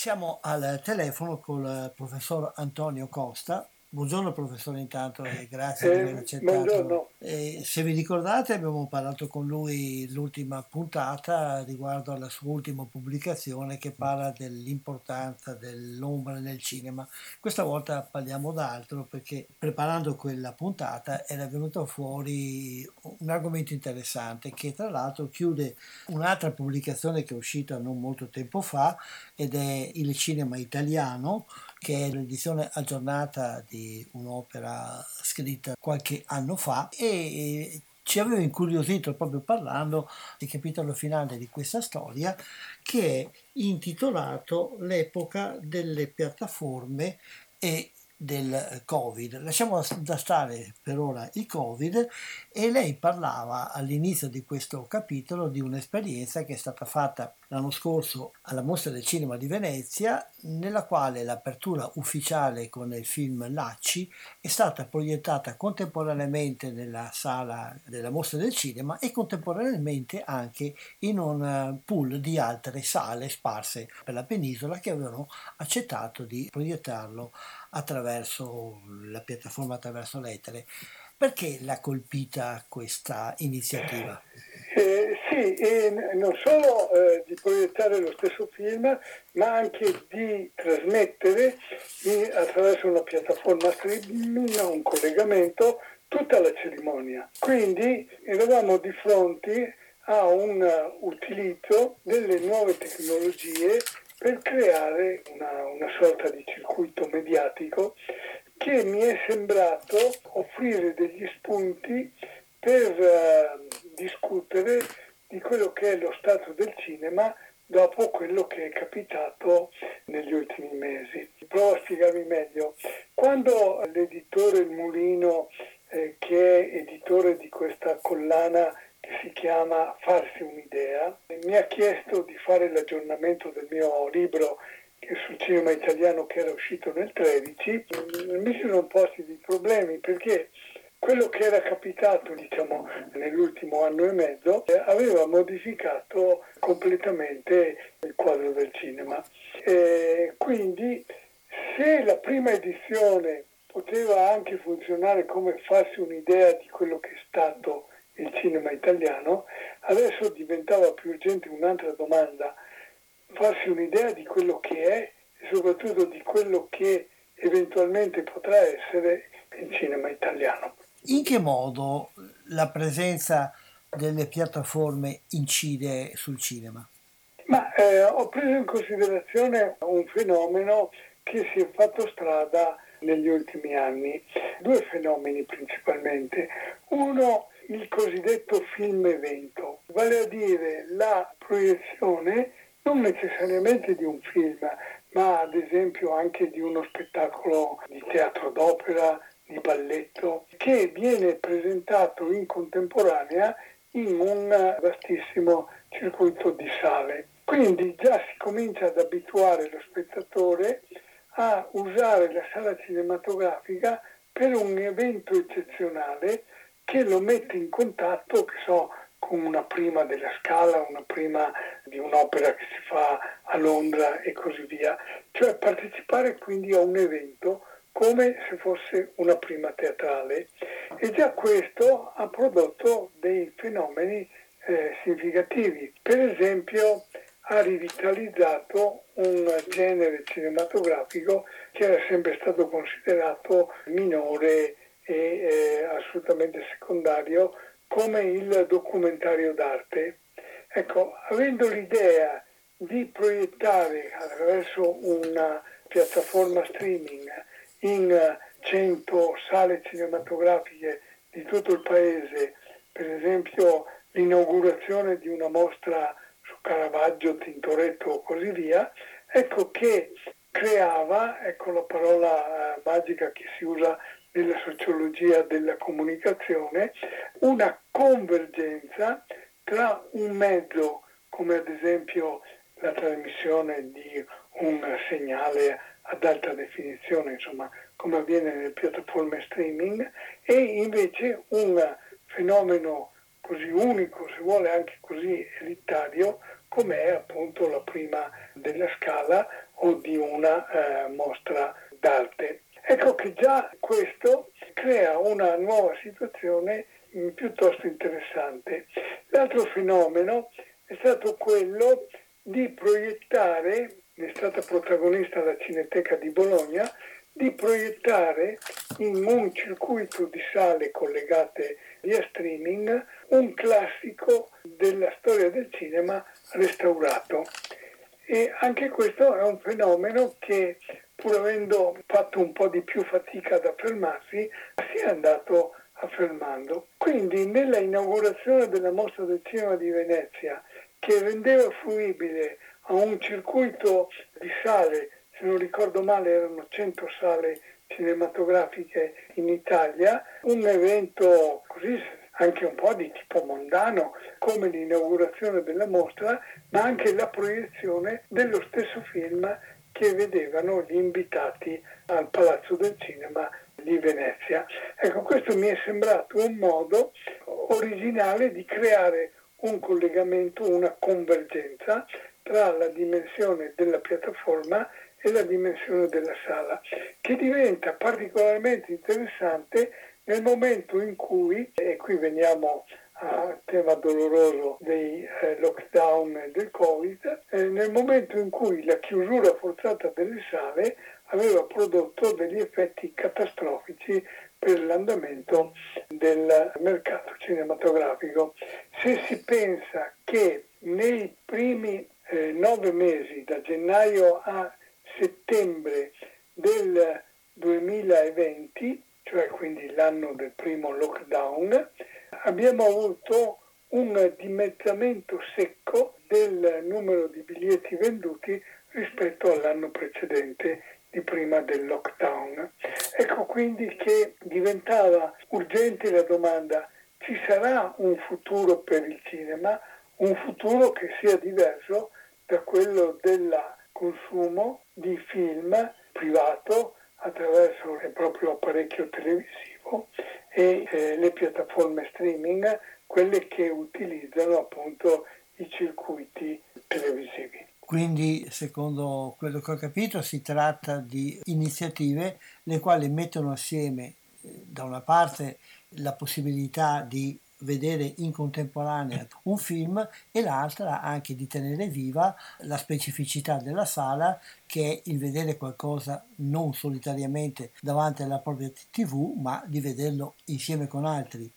Siamo al telefono col professor Antonio Costa, Buongiorno professore intanto e grazie eh, di aver accettato. Eh, se vi ricordate abbiamo parlato con lui l'ultima puntata riguardo alla sua ultima pubblicazione che parla dell'importanza dell'ombra nel cinema. Questa volta parliamo d'altro perché preparando quella puntata era venuto fuori un argomento interessante che tra l'altro chiude un'altra pubblicazione che è uscita non molto tempo fa ed è Il cinema italiano che è l'edizione aggiornata di un'opera scritta qualche anno fa e ci aveva incuriosito proprio parlando del capitolo finale di questa storia che è intitolato L'epoca delle piattaforme e del Covid. Lasciamo da stare per ora il Covid e lei parlava all'inizio di questo capitolo di un'esperienza che è stata fatta l'anno scorso alla Mostra del Cinema di Venezia, nella quale l'apertura ufficiale con il film Lacci è stata proiettata contemporaneamente nella sala della Mostra del Cinema e contemporaneamente anche in un pool di altre sale sparse per la penisola che avevano accettato di proiettarlo attraverso la piattaforma attraverso l'etere. Perché l'ha colpita questa iniziativa? Eh, sì, e non solo eh, di proiettare lo stesso film, ma anche di trasmettere in, attraverso una piattaforma streaming, un collegamento, tutta la cerimonia. Quindi eravamo di fronte a un utilizzo delle nuove tecnologie per creare una, una sorta di circuito mediatico che mi è sembrato offrire degli spunti per uh, discutere di quello che è lo stato del cinema dopo quello che è capitato negli ultimi mesi. Provo a spiegarmi meglio. Quando l'editore Mulino, eh, che è editore di questa collana che si chiama Farsi un'idea, mi ha chiesto di fare l'aggiornamento del mio libro sul cinema italiano che era uscito nel 13, mi sono posti dei problemi perché quello che era capitato diciamo, nell'ultimo anno e mezzo aveva modificato completamente il quadro del cinema. E quindi se la prima edizione poteva anche funzionare come farsi un'idea di quello che è stato il cinema italiano, adesso diventava più urgente un'altra domanda, farsi un'idea di quello che è e soprattutto di quello che eventualmente potrà essere il cinema italiano. In che modo la presenza delle piattaforme incide sul cinema? Ma eh, ho preso in considerazione un fenomeno che si è fatto strada negli ultimi anni. Due fenomeni principalmente. Uno il cosiddetto film evento, vale a dire la proiezione non necessariamente di un film, ma ad esempio anche di uno spettacolo di teatro d'opera, di balletto, che viene presentato in contemporanea in un vastissimo circuito di sale. Quindi già si comincia ad abituare lo spettatore a usare la sala cinematografica per un evento eccezionale che lo mette in contatto, che so, con una prima della Scala, una prima di un'opera che si fa a Londra e così via. Cioè partecipare quindi a un evento come se fosse una prima teatrale. E già questo ha prodotto dei fenomeni eh, significativi. Per esempio ha rivitalizzato un genere cinematografico che era sempre stato considerato minore e assolutamente secondario come il documentario d'arte. Ecco, avendo l'idea di proiettare attraverso una piattaforma streaming in 100 sale cinematografiche di tutto il paese, per esempio l'inaugurazione di una mostra su Caravaggio, Tintoretto o così via, ecco che creava, ecco la parola eh, magica che si usa nella sociologia della comunicazione, una convergenza tra un mezzo come ad esempio la trasmissione di un segnale ad alta definizione, insomma, come avviene nelle piattaforme streaming, e invece un fenomeno così unico, se vuole anche così elitario, come è appunto la prima della scala o di una eh, mostra d'arte. Ecco che già questo crea una nuova situazione mm, piuttosto interessante. L'altro fenomeno è stato quello di proiettare, è stata protagonista la Cineteca di Bologna, di proiettare in un circuito di sale collegate via streaming un classico della storia del cinema restaurato. E anche questo è un fenomeno che, pur avendo fatto un po' di più fatica ad affermarsi, si è andato affermando. Quindi nella inaugurazione della mostra del cinema di Venezia, che rendeva fruibile a un circuito di sale se non ricordo male erano 100 sale cinematografiche in Italia, un evento così anche un po' di tipo mondano come l'inaugurazione della mostra, ma anche la proiezione dello stesso film che vedevano gli invitati al Palazzo del Cinema di Venezia. Ecco, questo mi è sembrato un modo originale di creare un collegamento, una convergenza tra la dimensione della piattaforma e la dimensione della sala, che diventa particolarmente interessante nel momento in cui, e qui veniamo al tema doloroso dei eh, lockdown e del Covid, eh, nel momento in cui la chiusura forzata delle sale aveva prodotto degli effetti catastrofici per l'andamento del mercato cinematografico. Se si pensa che nei primi eh, nove mesi, da gennaio a settembre del 2020, cioè quindi l'anno del primo lockdown, abbiamo avuto un dimezzamento secco del numero di biglietti venduti rispetto all'anno precedente di prima del lockdown. Ecco quindi che diventava urgente la domanda ci sarà un futuro per il cinema, un futuro che sia diverso da quello della consumo di film privato attraverso il proprio apparecchio televisivo e eh, le piattaforme streaming, quelle che utilizzano appunto i circuiti televisivi. Quindi, secondo quello che ho capito, si tratta di iniziative le quali mettono assieme eh, da una parte la possibilità di vedere in contemporanea un film e l'altra anche di tenere viva la specificità della sala che è il vedere qualcosa non solitariamente davanti alla propria tv ma di vederlo insieme con altri.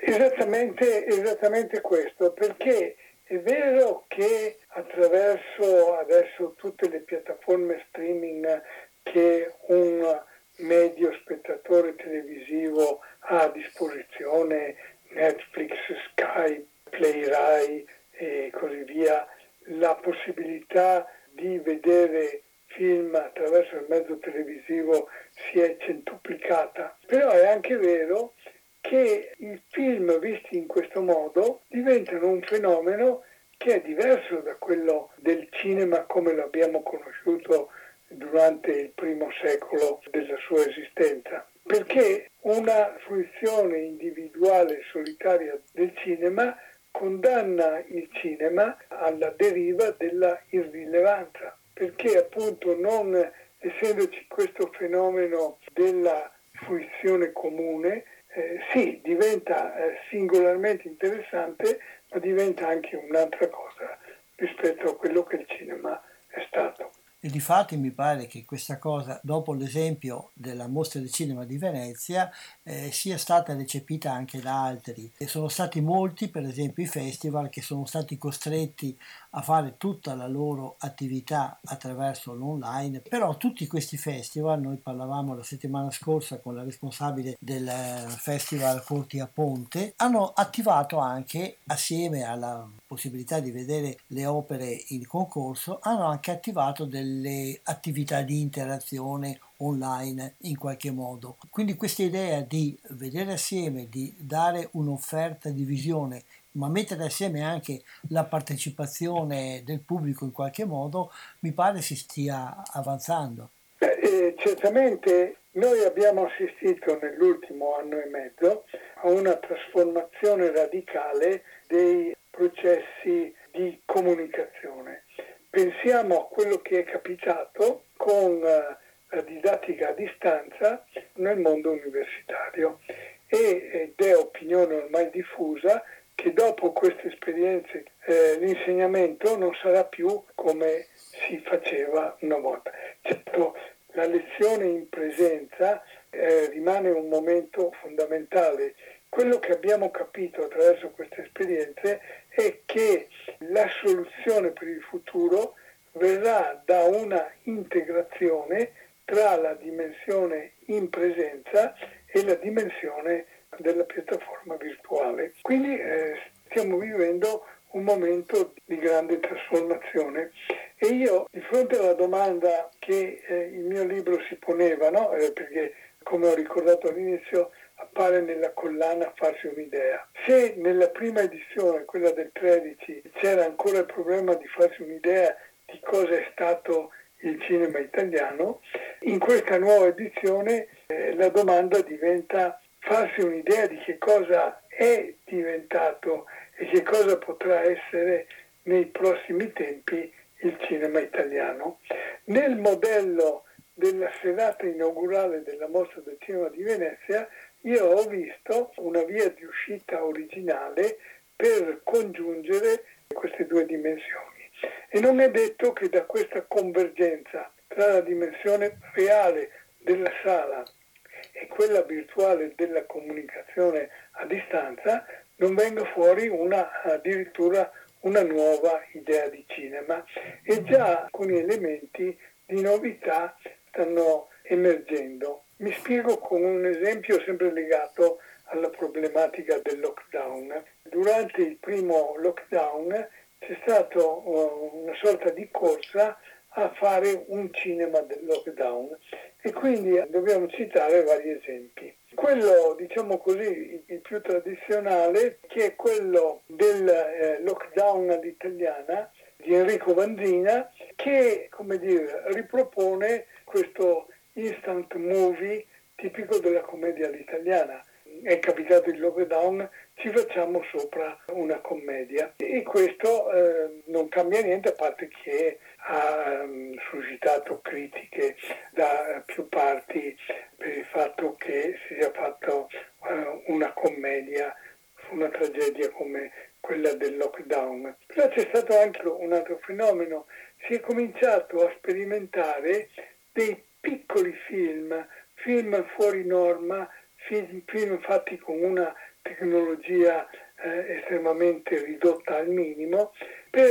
Esattamente, esattamente questo, perché è vero che attraverso adesso tutte le piattaforme streaming che un medio spettatore televisivo ha a disposizione Netflix, Sky, Play e così via, la possibilità di vedere film attraverso il mezzo televisivo si è centuplicata. Però è anche vero che i film visti in questo modo diventano un fenomeno che è diverso da quello del cinema come lo abbiamo conosciuto durante il primo secolo della sua esistenza perché una fruizione individuale solitaria del cinema condanna il cinema alla deriva della irrilevanza, perché appunto non essendoci questo fenomeno della fruizione comune, eh, sì, diventa eh, singolarmente interessante, ma diventa anche un'altra cosa rispetto a quello che il cinema è stato. E di fatti mi pare che questa cosa, dopo l'esempio della mostra del cinema di Venezia, eh, sia stata recepita anche da altri. E sono stati molti, per esempio, i festival che sono stati costretti a fare tutta la loro attività attraverso l'online, però tutti questi festival, noi parlavamo la settimana scorsa con la responsabile del festival Corti a Ponte, hanno attivato anche assieme alla possibilità di vedere le opere in concorso, hanno anche attivato delle attività di interazione online in qualche modo. Quindi questa idea di vedere assieme, di dare un'offerta di visione ma mettere assieme anche la partecipazione del pubblico in qualche modo, mi pare si stia avanzando. Eh, certamente noi abbiamo assistito nell'ultimo anno e mezzo a una trasformazione radicale dei processi di comunicazione. Pensiamo a quello che è capitato con eh, la didattica a distanza nel mondo universitario ed è opinione ormai diffusa che dopo queste esperienze eh, l'insegnamento non sarà più come si faceva una volta. Certo, la lezione in presenza eh, rimane un momento fondamentale. Quello che abbiamo capito attraverso queste esperienze è che la soluzione per il futuro verrà da una integrazione tra la dimensione in presenza e la dimensione della piattaforma virtuale. Quindi eh, stiamo vivendo un momento di grande trasformazione e io di fronte alla domanda che eh, il mio libro si poneva, no? eh, perché come ho ricordato all'inizio appare nella collana Farsi un'idea. Se nella prima edizione, quella del 13, c'era ancora il problema di farsi un'idea di cosa è stato il cinema italiano, in questa nuova edizione eh, la domanda diventa farsi un'idea di che cosa è diventato e che cosa potrà essere nei prossimi tempi il cinema italiano. Nel modello della serata inaugurale della Mostra del Cinema di Venezia io ho visto una via di uscita originale per congiungere queste due dimensioni. E non è detto che da questa convergenza tra la dimensione reale della sala e quella virtuale della comunicazione a distanza non venga fuori una, addirittura una nuova idea di cinema e già alcuni elementi di novità stanno emergendo. Mi spiego con un esempio sempre legato alla problematica del lockdown. Durante il primo lockdown c'è stata uh, una sorta di corsa a fare un cinema del lockdown e quindi dobbiamo citare vari esempi. Quello, diciamo così, il più tradizionale, che è quello del eh, lockdown all'italiana di Enrico Vanzina, che, come dire, ripropone questo instant movie tipico della commedia all'italiana. È capitato il lockdown, ci facciamo sopra una commedia. E questo eh, non cambia niente, a parte che ha um, suscitato critiche da più parti per il fatto che si sia fatto uh, una commedia su una tragedia come quella del lockdown. Però c'è stato anche un altro fenomeno, si è cominciato a sperimentare dei piccoli film, film fuori norma, film, film fatti con una tecnologia eh, estremamente ridotta al minimo, per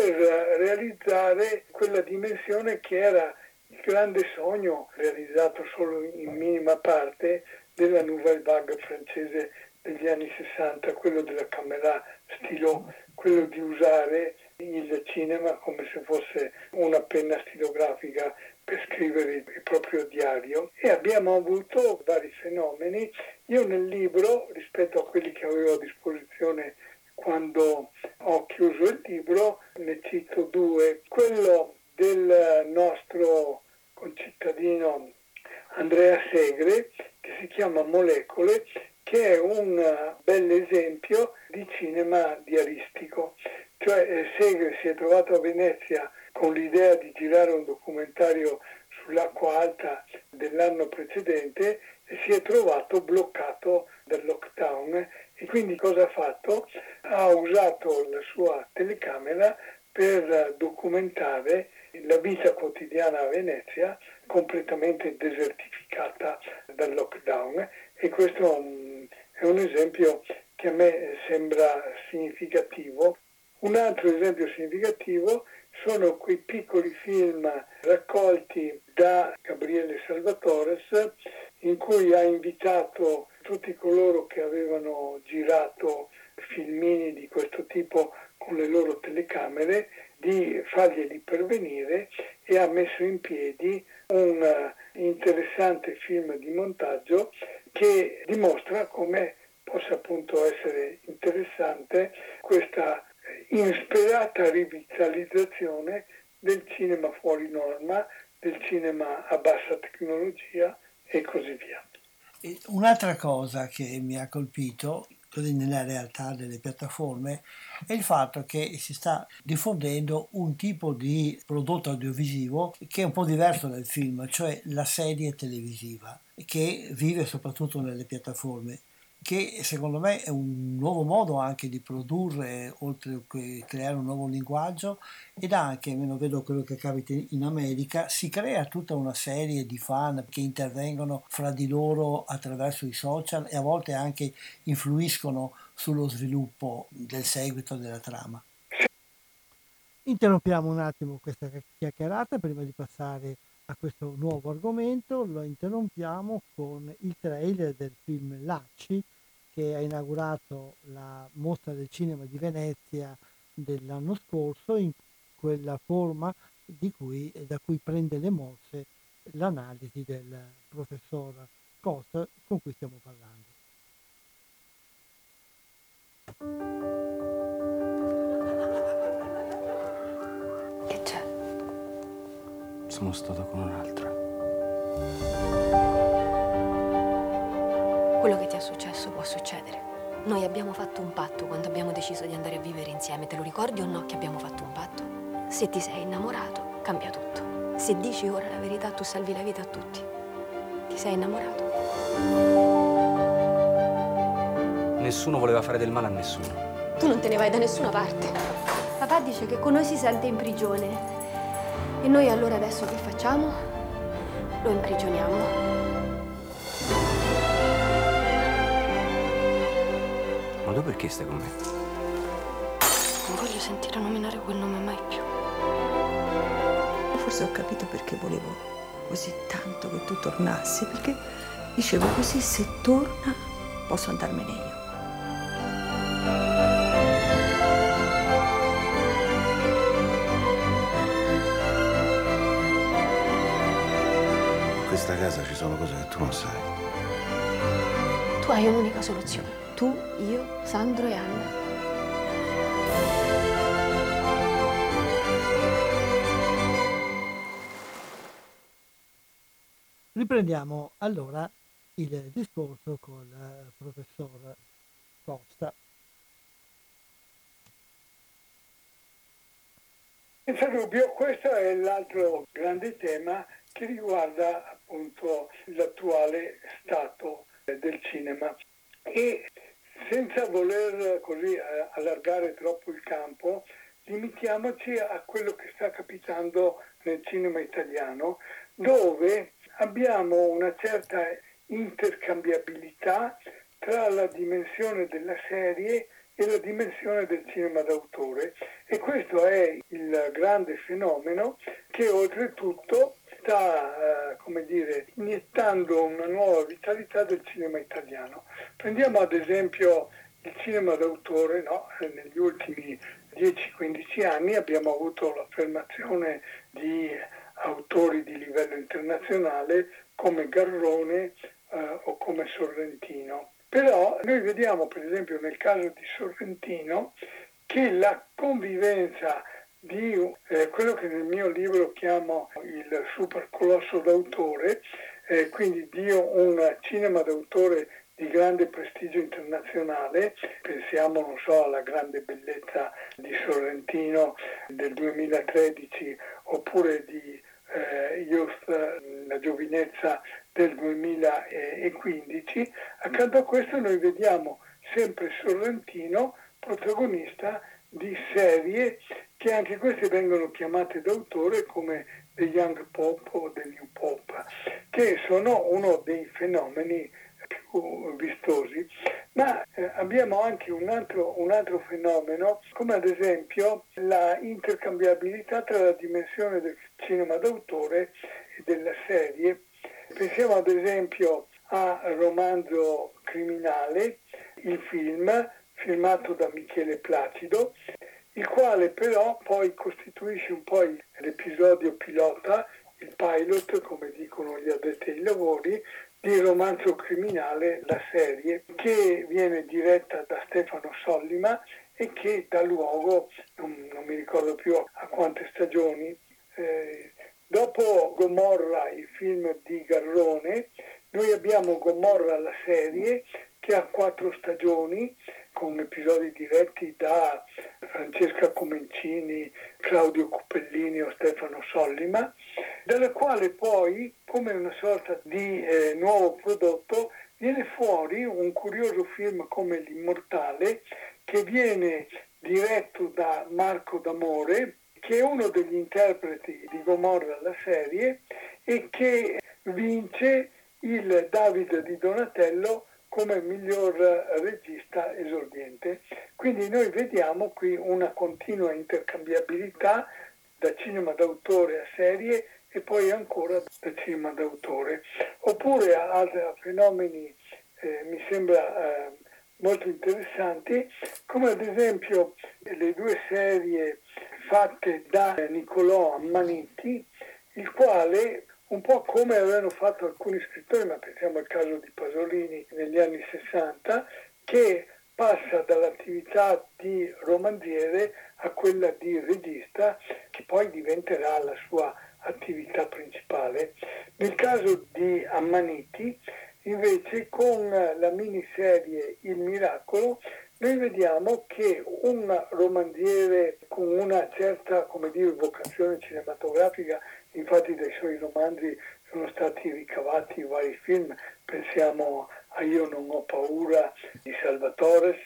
realizzare quella dimensione che era il grande sogno, realizzato solo in minima parte, della Nouvelle Vague francese degli anni 60, quello della camera stilo, quello di usare il cinema come se fosse una penna stilografica per scrivere il proprio diario e abbiamo avuto vari fenomeni. Io nel libro, rispetto a quelli che avevo a disposizione quando ho chiuso il libro, ne cito due. Quello del nostro concittadino Andrea Segre, che si chiama Molecole, che è un bel esempio di cinema diaristico. Cioè eh, Segre si è trovato a Venezia con l'idea di girare un documentario sull'acqua alta dell'anno precedente e si è trovato bloccato dal lockdown e quindi cosa ha fatto? Ha usato la sua telecamera per documentare la vita quotidiana a Venezia completamente desertificata dal lockdown e questo è un esempio che a me sembra significativo. Un altro esempio significativo sono quei piccoli film raccolti da Gabriele Salvatores in cui ha invitato tutti coloro che avevano girato filmini di questo tipo con le loro telecamere di farglieli pervenire e ha messo in piedi un interessante film di montaggio che dimostra come possa appunto essere interessante questa insperata rivitalizzazione del cinema fuori norma, del cinema a bassa tecnologia e così via. Un'altra cosa che mi ha colpito nella realtà delle piattaforme è il fatto che si sta diffondendo un tipo di prodotto audiovisivo che è un po' diverso dal film, cioè la serie televisiva, che vive soprattutto nelle piattaforme che secondo me è un nuovo modo anche di produrre, oltre che creare un nuovo linguaggio, ed anche, almeno vedo quello che capita in America, si crea tutta una serie di fan che intervengono fra di loro attraverso i social e a volte anche influiscono sullo sviluppo del seguito della trama. Interrompiamo un attimo questa chiacchierata prima di passare a questo nuovo argomento, lo interrompiamo con il trailer del film Lacci che ha inaugurato la mostra del cinema di Venezia dell'anno scorso in quella forma cui, da cui prende le mosse l'analisi del professor Costa con cui stiamo parlando. Sono stato con un'altra. Quello che ti è successo può succedere. Noi abbiamo fatto un patto quando abbiamo deciso di andare a vivere insieme. Te lo ricordi o no che abbiamo fatto un patto? Se ti sei innamorato, cambia tutto. Se dici ora la verità, tu salvi la vita a tutti. Ti sei innamorato? Nessuno voleva fare del male a nessuno. Tu non te ne vai da nessuna parte. Papà dice che con noi si sente in prigione. E noi allora adesso che facciamo? Lo imprigioniamo. Ma tu perché stai con me? Non voglio sentire nominare quel nome mai più. Forse ho capito perché volevo così tanto che tu tornassi, perché dicevo così se torna posso andarmene io. Sono cose che tu non sai. Tu hai un'unica soluzione. Tu, io, Sandro e Anna. Riprendiamo allora il discorso col eh, professor Costa. Senza dubbio, questo è l'altro grande tema che riguarda appunto l'attuale stato del cinema. E senza voler così eh, allargare troppo il campo, limitiamoci a quello che sta capitando nel cinema italiano, dove abbiamo una certa intercambiabilità tra la dimensione della serie e la dimensione del cinema d'autore. E questo è il grande fenomeno che oltretutto sta, eh, come dire, iniettando una nuova vitalità del cinema italiano. Prendiamo ad esempio il cinema d'autore, no? negli ultimi 10-15 anni abbiamo avuto l'affermazione di autori di livello internazionale come Garrone eh, o come Sorrentino. Però noi vediamo per esempio nel caso di Sorrentino che la convivenza di eh, quello che nel mio libro chiamo il super colosso d'autore, eh, quindi di un cinema d'autore di grande prestigio internazionale, pensiamo non so alla grande bellezza di Sorrentino del 2013 oppure di eh, Youth, la giovinezza del 2015, accanto a questo noi vediamo sempre Sorrentino protagonista di serie che anche queste vengono chiamate d'autore come The Young Pop o The New Pop, che sono uno dei fenomeni più vistosi, ma eh, abbiamo anche un altro, un altro fenomeno, come ad esempio la intercambiabilità tra la dimensione del cinema d'autore e della serie. Pensiamo ad esempio a Romanzo Criminale, il film firmato da Michele Placido, il quale però poi costituisce un po' l'episodio pilota, il pilot, come dicono gli addetti ai lavori, di romanzo criminale, la serie, che viene diretta da Stefano Sollima e che dà luogo, non, non mi ricordo più a quante stagioni, eh, dopo Gomorra, il film di Garrone, noi abbiamo Gomorra, la serie, che ha quattro stagioni, con episodi diretti da Francesca Comencini, Claudio Cupellini o Stefano Sollima, dalla quale poi, come una sorta di eh, nuovo prodotto, viene fuori un curioso film come L'Immortale, che viene diretto da Marco D'Amore, che è uno degli interpreti di Gomorra la serie e che vince il Davide di Donatello come miglior regista esordiente. Quindi noi vediamo qui una continua intercambiabilità da cinema d'autore a serie e poi ancora da cinema d'autore. Oppure altri fenomeni eh, mi sembra eh, molto interessanti, come ad esempio le due serie fatte da Niccolò Ammanitti, il quale un po' come avevano fatto alcuni scrittori, ma pensiamo al caso di Pasolini negli anni 60, che passa dall'attività di romanziere a quella di regista, che poi diventerà la sua attività principale. Nel caso di Ammaniti, invece, con la miniserie Il Miracolo, noi vediamo che un romanziere con una certa come dire, vocazione cinematografica infatti dai suoi romanzi sono stati ricavati vari film, pensiamo a Io non ho paura di Salvatores,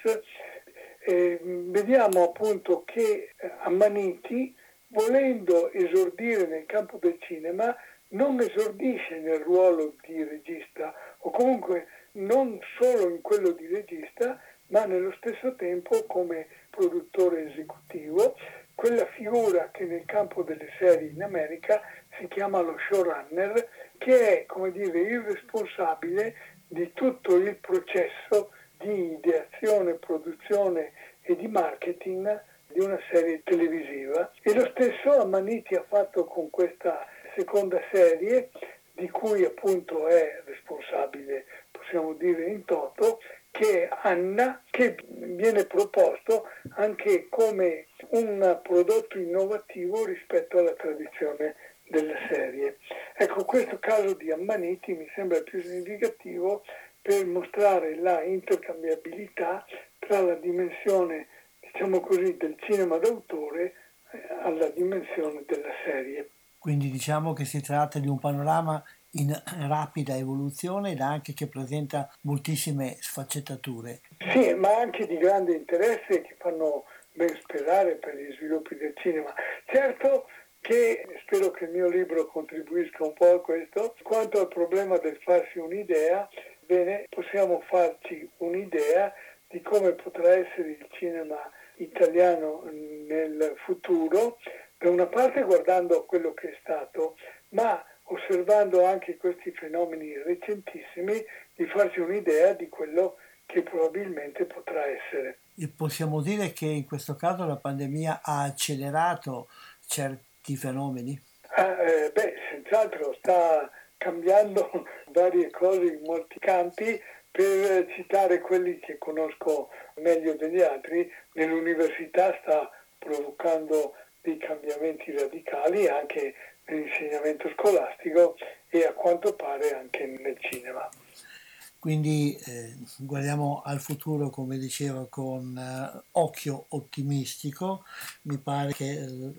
e vediamo appunto che eh, Ammaniti, volendo esordire nel campo del cinema, non esordisce nel ruolo di regista o comunque non solo in quello di regista, ma nello stesso tempo come produttore esecutivo, quella figura che nel campo delle serie in America si chiama lo showrunner, che è come dire il responsabile di tutto il processo di ideazione, produzione e di marketing di una serie televisiva. E lo stesso Amaniti ha fatto con questa seconda serie, di cui appunto è responsabile, possiamo dire in toto, che Anna, che viene proposto anche come un prodotto innovativo rispetto alla tradizione della serie. Ecco, questo caso di Ammaniti mi sembra più significativo per mostrare la intercambiabilità tra la dimensione, diciamo così, del cinema d'autore eh, alla dimensione della serie. Quindi diciamo che si tratta di un panorama in rapida evoluzione ed anche che presenta moltissime sfaccettature. Sì, ma anche di grande interesse che fanno ben sperare per gli sviluppi del cinema. Certo che spero che il mio libro contribuisca un po' a questo. Quanto al problema del farsi un'idea, bene, possiamo farci un'idea di come potrà essere il cinema italiano nel futuro, da una parte guardando quello che è stato, ma osservando anche questi fenomeni recentissimi, di farsi un'idea di quello che probabilmente potrà essere. E possiamo dire che in questo caso la pandemia ha accelerato certi fenomeni? Ah, eh, beh, senz'altro sta cambiando varie cose in molti campi. Per citare quelli che conosco meglio degli altri, nell'università sta provocando dei cambiamenti radicali anche nell'insegnamento scolastico e a quanto pare anche nel cinema. Quindi eh, guardiamo al futuro, come dicevo, con eh, occhio ottimistico. Mi pare che eh,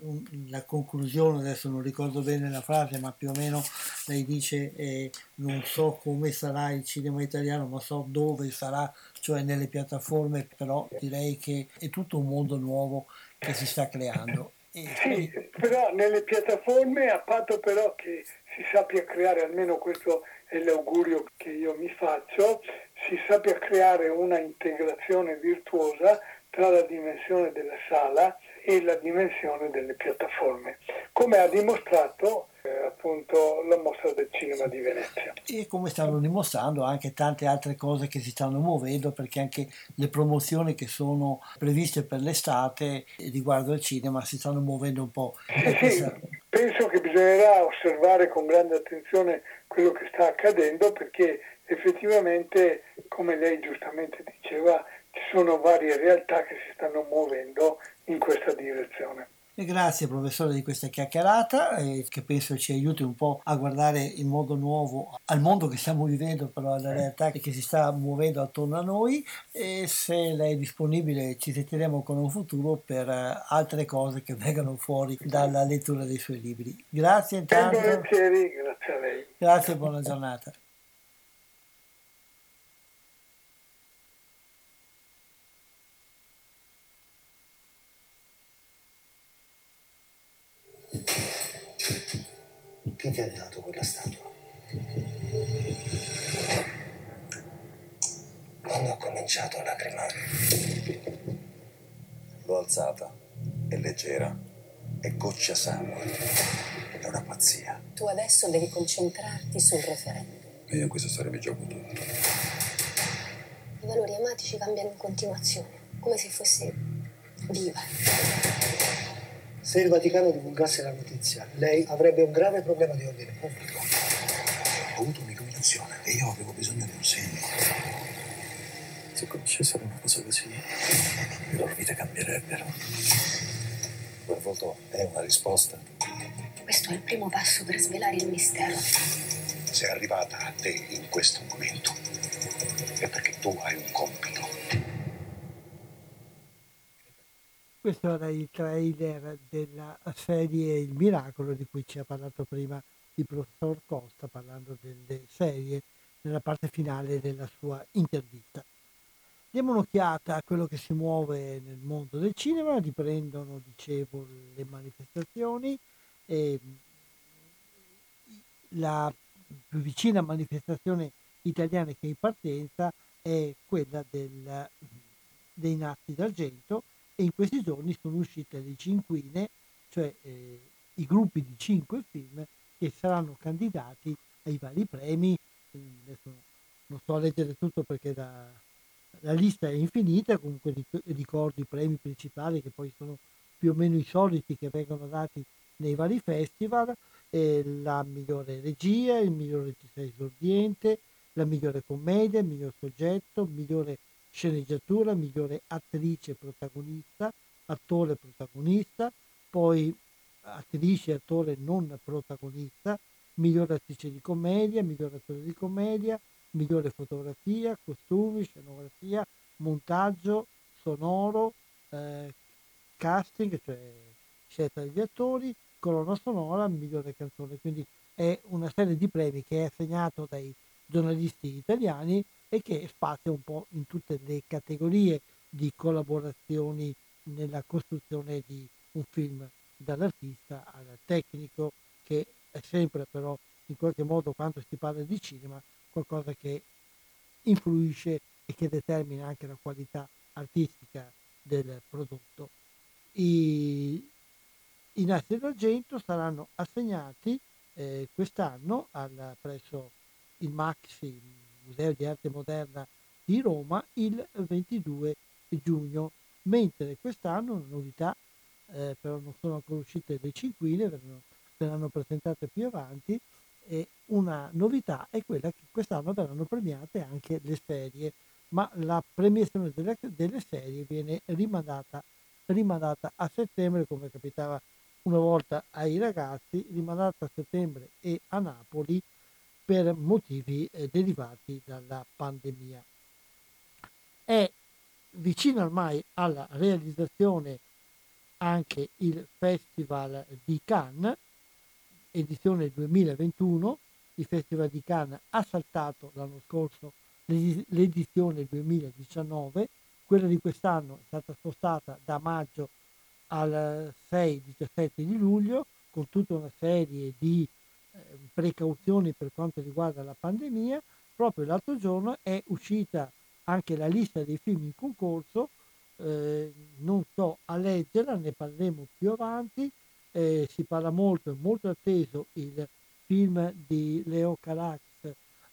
la conclusione, adesso non ricordo bene la frase, ma più o meno lei dice non so come sarà il cinema italiano, ma so dove sarà, cioè nelle piattaforme, però direi che è tutto un mondo nuovo che si sta creando. Sì, però nelle piattaforme, a patto però che si sappia creare, almeno questo è l'augurio che io mi faccio, si sappia creare una integrazione virtuosa tra la dimensione della sala e la dimensione delle piattaforme, come ha dimostrato appunto la mostra del cinema di Venezia. E come stanno dimostrando anche tante altre cose che si stanno muovendo, perché anche le promozioni che sono previste per l'estate riguardo al cinema si stanno muovendo un po'. Sì, questa... penso che bisognerà osservare con grande attenzione quello che sta accadendo perché effettivamente, come lei giustamente diceva, ci sono varie realtà che si stanno muovendo in questa direzione. E grazie professore di questa chiacchierata eh, che penso ci aiuti un po' a guardare in modo nuovo al mondo che stiamo vivendo, però alla realtà che si sta muovendo attorno a noi e se lei è disponibile ci sentiremo con un futuro per uh, altre cose che vengano fuori dalla lettura dei suoi libri. Grazie intanto. Grazie a lei. Grazie e buona giornata. Chi ti ha dato quella statua? Quando ho cominciato a lacrimare. L'ho alzata. È leggera. È goccia sangue. È una pazzia. Tu adesso devi concentrarti sul referendum. E io in questa storia mi gioco tutto. I valori amatici cambiano in continuazione, come se fosse viva. Se il Vaticano divulgasse la notizia, lei avrebbe un grave problema di ordine pubblico. Ho avuto un'illuminazione e io avevo bisogno di un segno. Se conoscessero una cosa così, le loro vite cambierebbero. Quel voto è una risposta. Questo è il primo passo per svelare il mistero. Se è arrivata a te in questo momento, è perché tu hai un compito. Questo era il trailer della serie Il Miracolo di cui ci ha parlato prima il professor Costa parlando delle serie nella parte finale della sua intervista. Diamo un'occhiata a quello che si muove nel mondo del cinema, riprendono, dicevo, le manifestazioni e la più vicina manifestazione italiana che è in partenza è quella del, dei Nasti d'Argento e in questi giorni sono uscite le cinquine, cioè eh, i gruppi di cinque film che saranno candidati ai vari premi. Adesso non sto a leggere tutto perché la, la lista è infinita, comunque ricordo i premi principali che poi sono più o meno i soliti che vengono dati nei vari festival, eh, la migliore regia, il migliore regista esordiente, la migliore commedia, il miglior soggetto, il migliore sceneggiatura, migliore attrice protagonista, attore protagonista, poi attrice e attore non protagonista, migliore attrice di commedia, migliore attore di commedia, migliore fotografia, costumi, scenografia, montaggio, sonoro, eh, casting, cioè scelta degli attori, colonna sonora, migliore canzone. Quindi è una serie di premi che è assegnato dai giornalisti italiani e che spazia un po' in tutte le categorie di collaborazioni nella costruzione di un film, dall'artista al tecnico, che è sempre però in qualche modo quando si parla di cinema qualcosa che influisce e che determina anche la qualità artistica del prodotto. I, i nastri d'argento saranno assegnati eh, quest'anno al, presso il Maxi Museo di Arte Moderna di Roma il 22 giugno, mentre quest'anno una novità, eh, però non sono ancora uscite le cinquine, verranno, verranno presentate più avanti, e una novità è quella che quest'anno verranno premiate anche le serie, ma la premiazione delle, delle serie viene rimandata, rimandata a settembre, come capitava una volta ai ragazzi, rimandata a settembre e a Napoli per motivi eh, derivati dalla pandemia. È vicino ormai alla realizzazione anche il Festival di Cannes, edizione 2021. Il Festival di Cannes ha saltato l'anno scorso l'edizione 2019, quella di quest'anno è stata spostata da maggio al 6-17 di luglio con tutta una serie di precauzioni per quanto riguarda la pandemia. Proprio l'altro giorno è uscita anche la lista dei film in concorso, eh, non sto a leggerla, ne parleremo più avanti, eh, si parla molto, è molto atteso il film di Leo Carax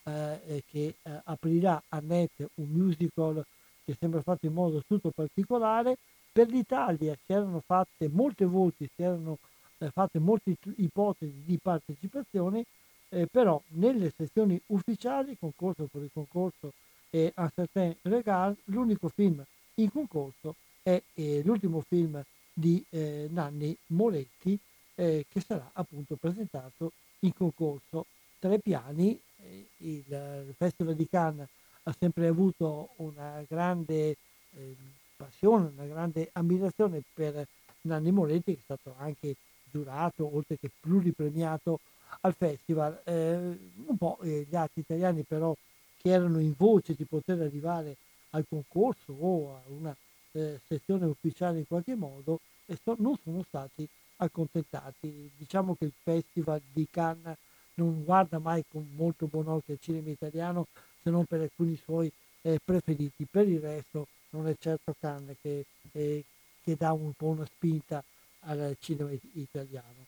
eh, che eh, aprirà a Net un musical che sembra fatto in modo tutto particolare. Per l'Italia si erano fatte molte voti, si erano eh, fatte molte ipotesi di partecipazione, eh, però nelle sezioni ufficiali, concorso per il concorso e Un certain regard, l'unico film in concorso è eh, l'ultimo film di eh, Nanni Moletti eh, che sarà appunto presentato in concorso. Tre piani, eh, il, Festival di Cannes ha sempre avuto una grande eh, passione, una grande ammirazione per Nanni Moletti che è stato anche giurato oltre che pluripremiato al festival. Eh, un po' gli altri italiani però che erano in voce di poter arrivare al concorso o a una eh, sezione ufficiale in qualche modo so, non sono stati accontentati. Diciamo che il Festival di Cannes non guarda mai con molto buon occhio il cinema italiano se non per alcuni suoi eh, preferiti. Per il resto non è certo Cannes che, eh, che dà un po' una spinta al cinema italiano.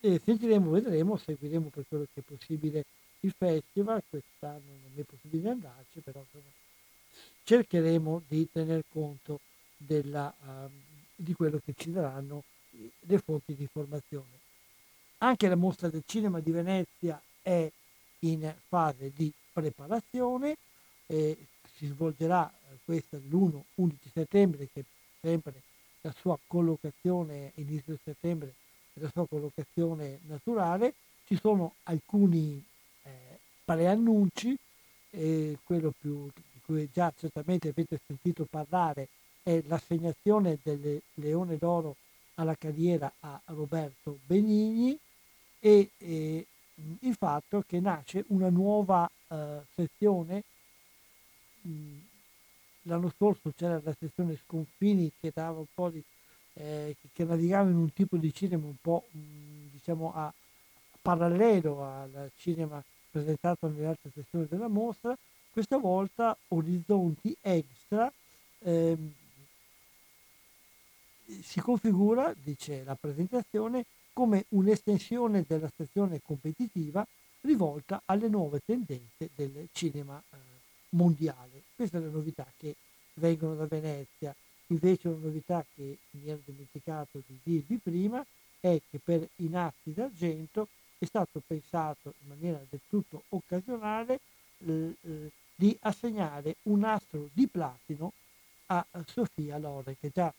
Eh, sentiremo, vedremo, seguiremo per quello che è possibile il festival, quest'anno non è possibile andarci, però cercheremo di tener conto della, uh, di quello che ci daranno le fonti di informazione. Anche la mostra del cinema di Venezia è in fase di preparazione, eh, si svolgerà eh, questa l'1-11 settembre, che sua collocazione, inizio settembre, la sua collocazione naturale. Ci sono alcuni eh, preannunci, eh, quello più, di cui già certamente avete sentito parlare è l'assegnazione del Leone d'Oro alla carriera a Roberto Benigni e eh, il fatto che nasce una nuova eh, sezione. Mh, l'anno scorso c'era la sezione Sconfini che dava un po' di eh, che navigava in un tipo di cinema un po' mh, diciamo a, parallelo al cinema presentato nelle altre sezioni della mostra, questa volta Orizzonti Extra ehm, si configura, dice la presentazione, come un'estensione della sezione competitiva rivolta alle nuove tendenze del cinema eh, mondiale. Questa è la novità che vengono da Venezia. Invece una novità che mi ero dimenticato di dirvi prima è che per i nastri d'argento è stato pensato in maniera del tutto occasionale eh, eh, di assegnare un nastro di platino a Sofia Loren, che già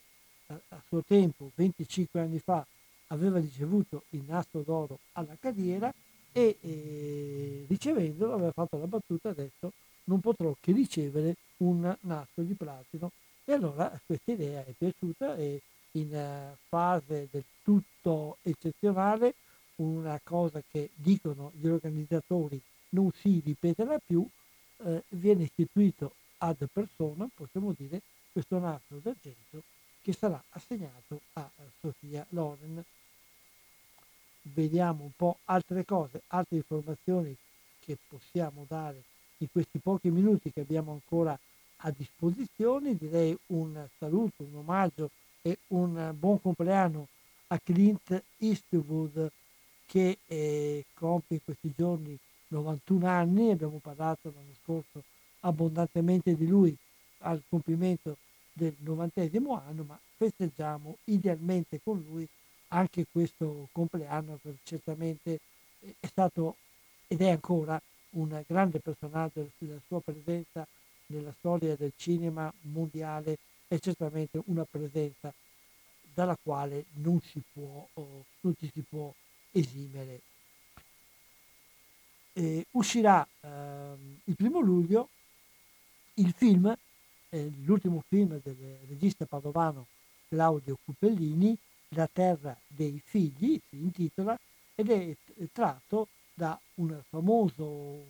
a, a suo tempo, 25 anni fa, aveva ricevuto il nastro d'oro alla carriera e eh, ricevendolo aveva fatto la battuta adesso non potrò che ricevere un nastro di platino e allora questa idea è piaciuta e in uh, fase del tutto eccezionale una cosa che dicono gli organizzatori non si ripeterà più, eh, viene istituito ad persona, possiamo dire, questo nastro d'argento che sarà assegnato a Sofia Loren. Vediamo un po' altre cose, altre informazioni che possiamo dare in questi pochi minuti che abbiamo ancora a disposizione. Direi un saluto, un omaggio e un buon compleanno a Clint Eastwood che eh, compie in questi giorni 91 anni, abbiamo parlato l'anno scorso abbondantemente di lui al compimento del novantesimo anno, ma festeggiamo idealmente con lui anche questo compleanno che certamente è stato ed è ancora un grande personaggio, la sua presenza nella storia del cinema mondiale è certamente una presenza dalla quale non si può, oh, non ci si può esimere. Eh, uscirà eh, il primo luglio il film, eh, l'ultimo film del regista padovano Claudio Cupellini, La terra dei figli, si intitola, ed è tratto da un famoso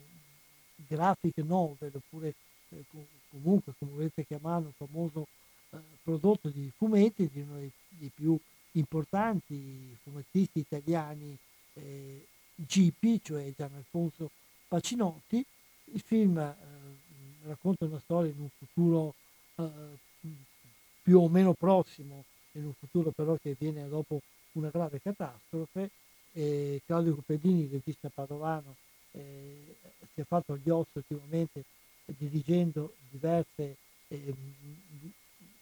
graphic novel, oppure eh, comunque come volete chiamarlo, un famoso eh, prodotto di fumetti di uno dei, dei più importanti fumettisti italiani eh, GP, cioè Gian Alfonso Pacinotti. Il film eh, racconta una storia in un futuro eh, più o meno prossimo, in un futuro però che viene dopo una grave catastrofe. Eh, Claudio Copedini, regista padovano, eh, si è fatto gli ossi ultimamente dirigendo diverse, eh,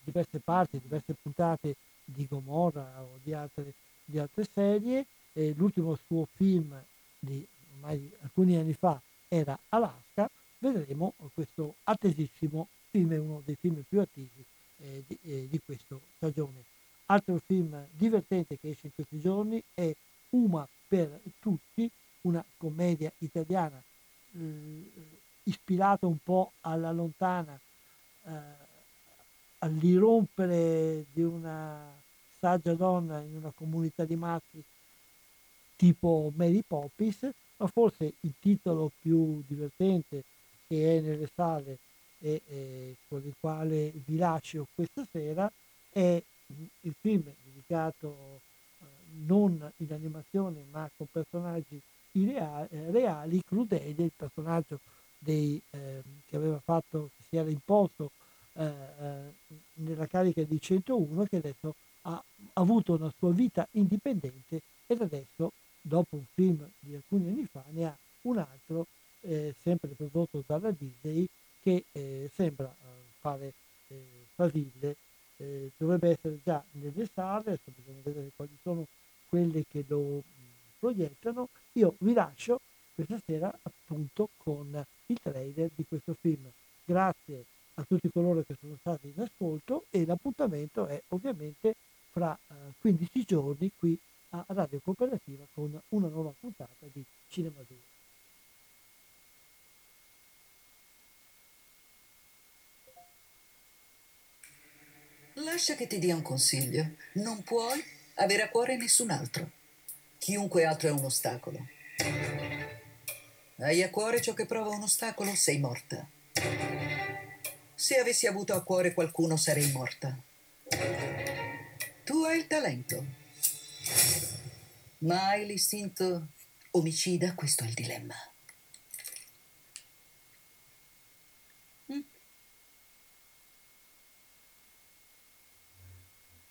diverse parti, diverse puntate di Gomorra o di altre, di altre serie. L'ultimo suo film di alcuni anni fa era Alaska. Vedremo questo attesissimo film, è uno dei film più attesi eh, di, eh, di questa stagione. Altro film divertente che esce in questi giorni è Uma per tutti, una commedia italiana eh, ispirata un po' alla lontana, eh, all'irrompere di una saggia donna in una comunità di matti tipo Mary Poppins, ma forse il titolo più divertente che è nelle sale e, e con il quale vi lascio questa sera è il film dedicato non in animazione ma con personaggi reali, eh, reali Crudele, il personaggio dei, eh, che aveva fatto, che si era imposto eh, eh nella carica di 101 che adesso ha avuto una sua vita indipendente ed adesso dopo un film di alcuni anni fa ne ha un altro eh, sempre prodotto dalla Disney che eh, sembra fare faville dovrebbe essere già nelle sale adesso bisogna vedere quali sono quelle che lo proiettano io vi lascio questa sera appunto con il trailer di questo film grazie a tutti coloro che sono stati in ascolto e l'appuntamento è ovviamente fra eh, 15 giorni qui a Radio Cooperativa con una nuova puntata di Cinema 2. Lascia che ti dia un consiglio. Non puoi avere a cuore nessun altro. Chiunque altro è un ostacolo. Hai a cuore ciò che prova un ostacolo, sei morta. Se avessi avuto a cuore qualcuno sarei morta. Tu hai il talento, ma hai l'istinto omicida, questo è il dilemma.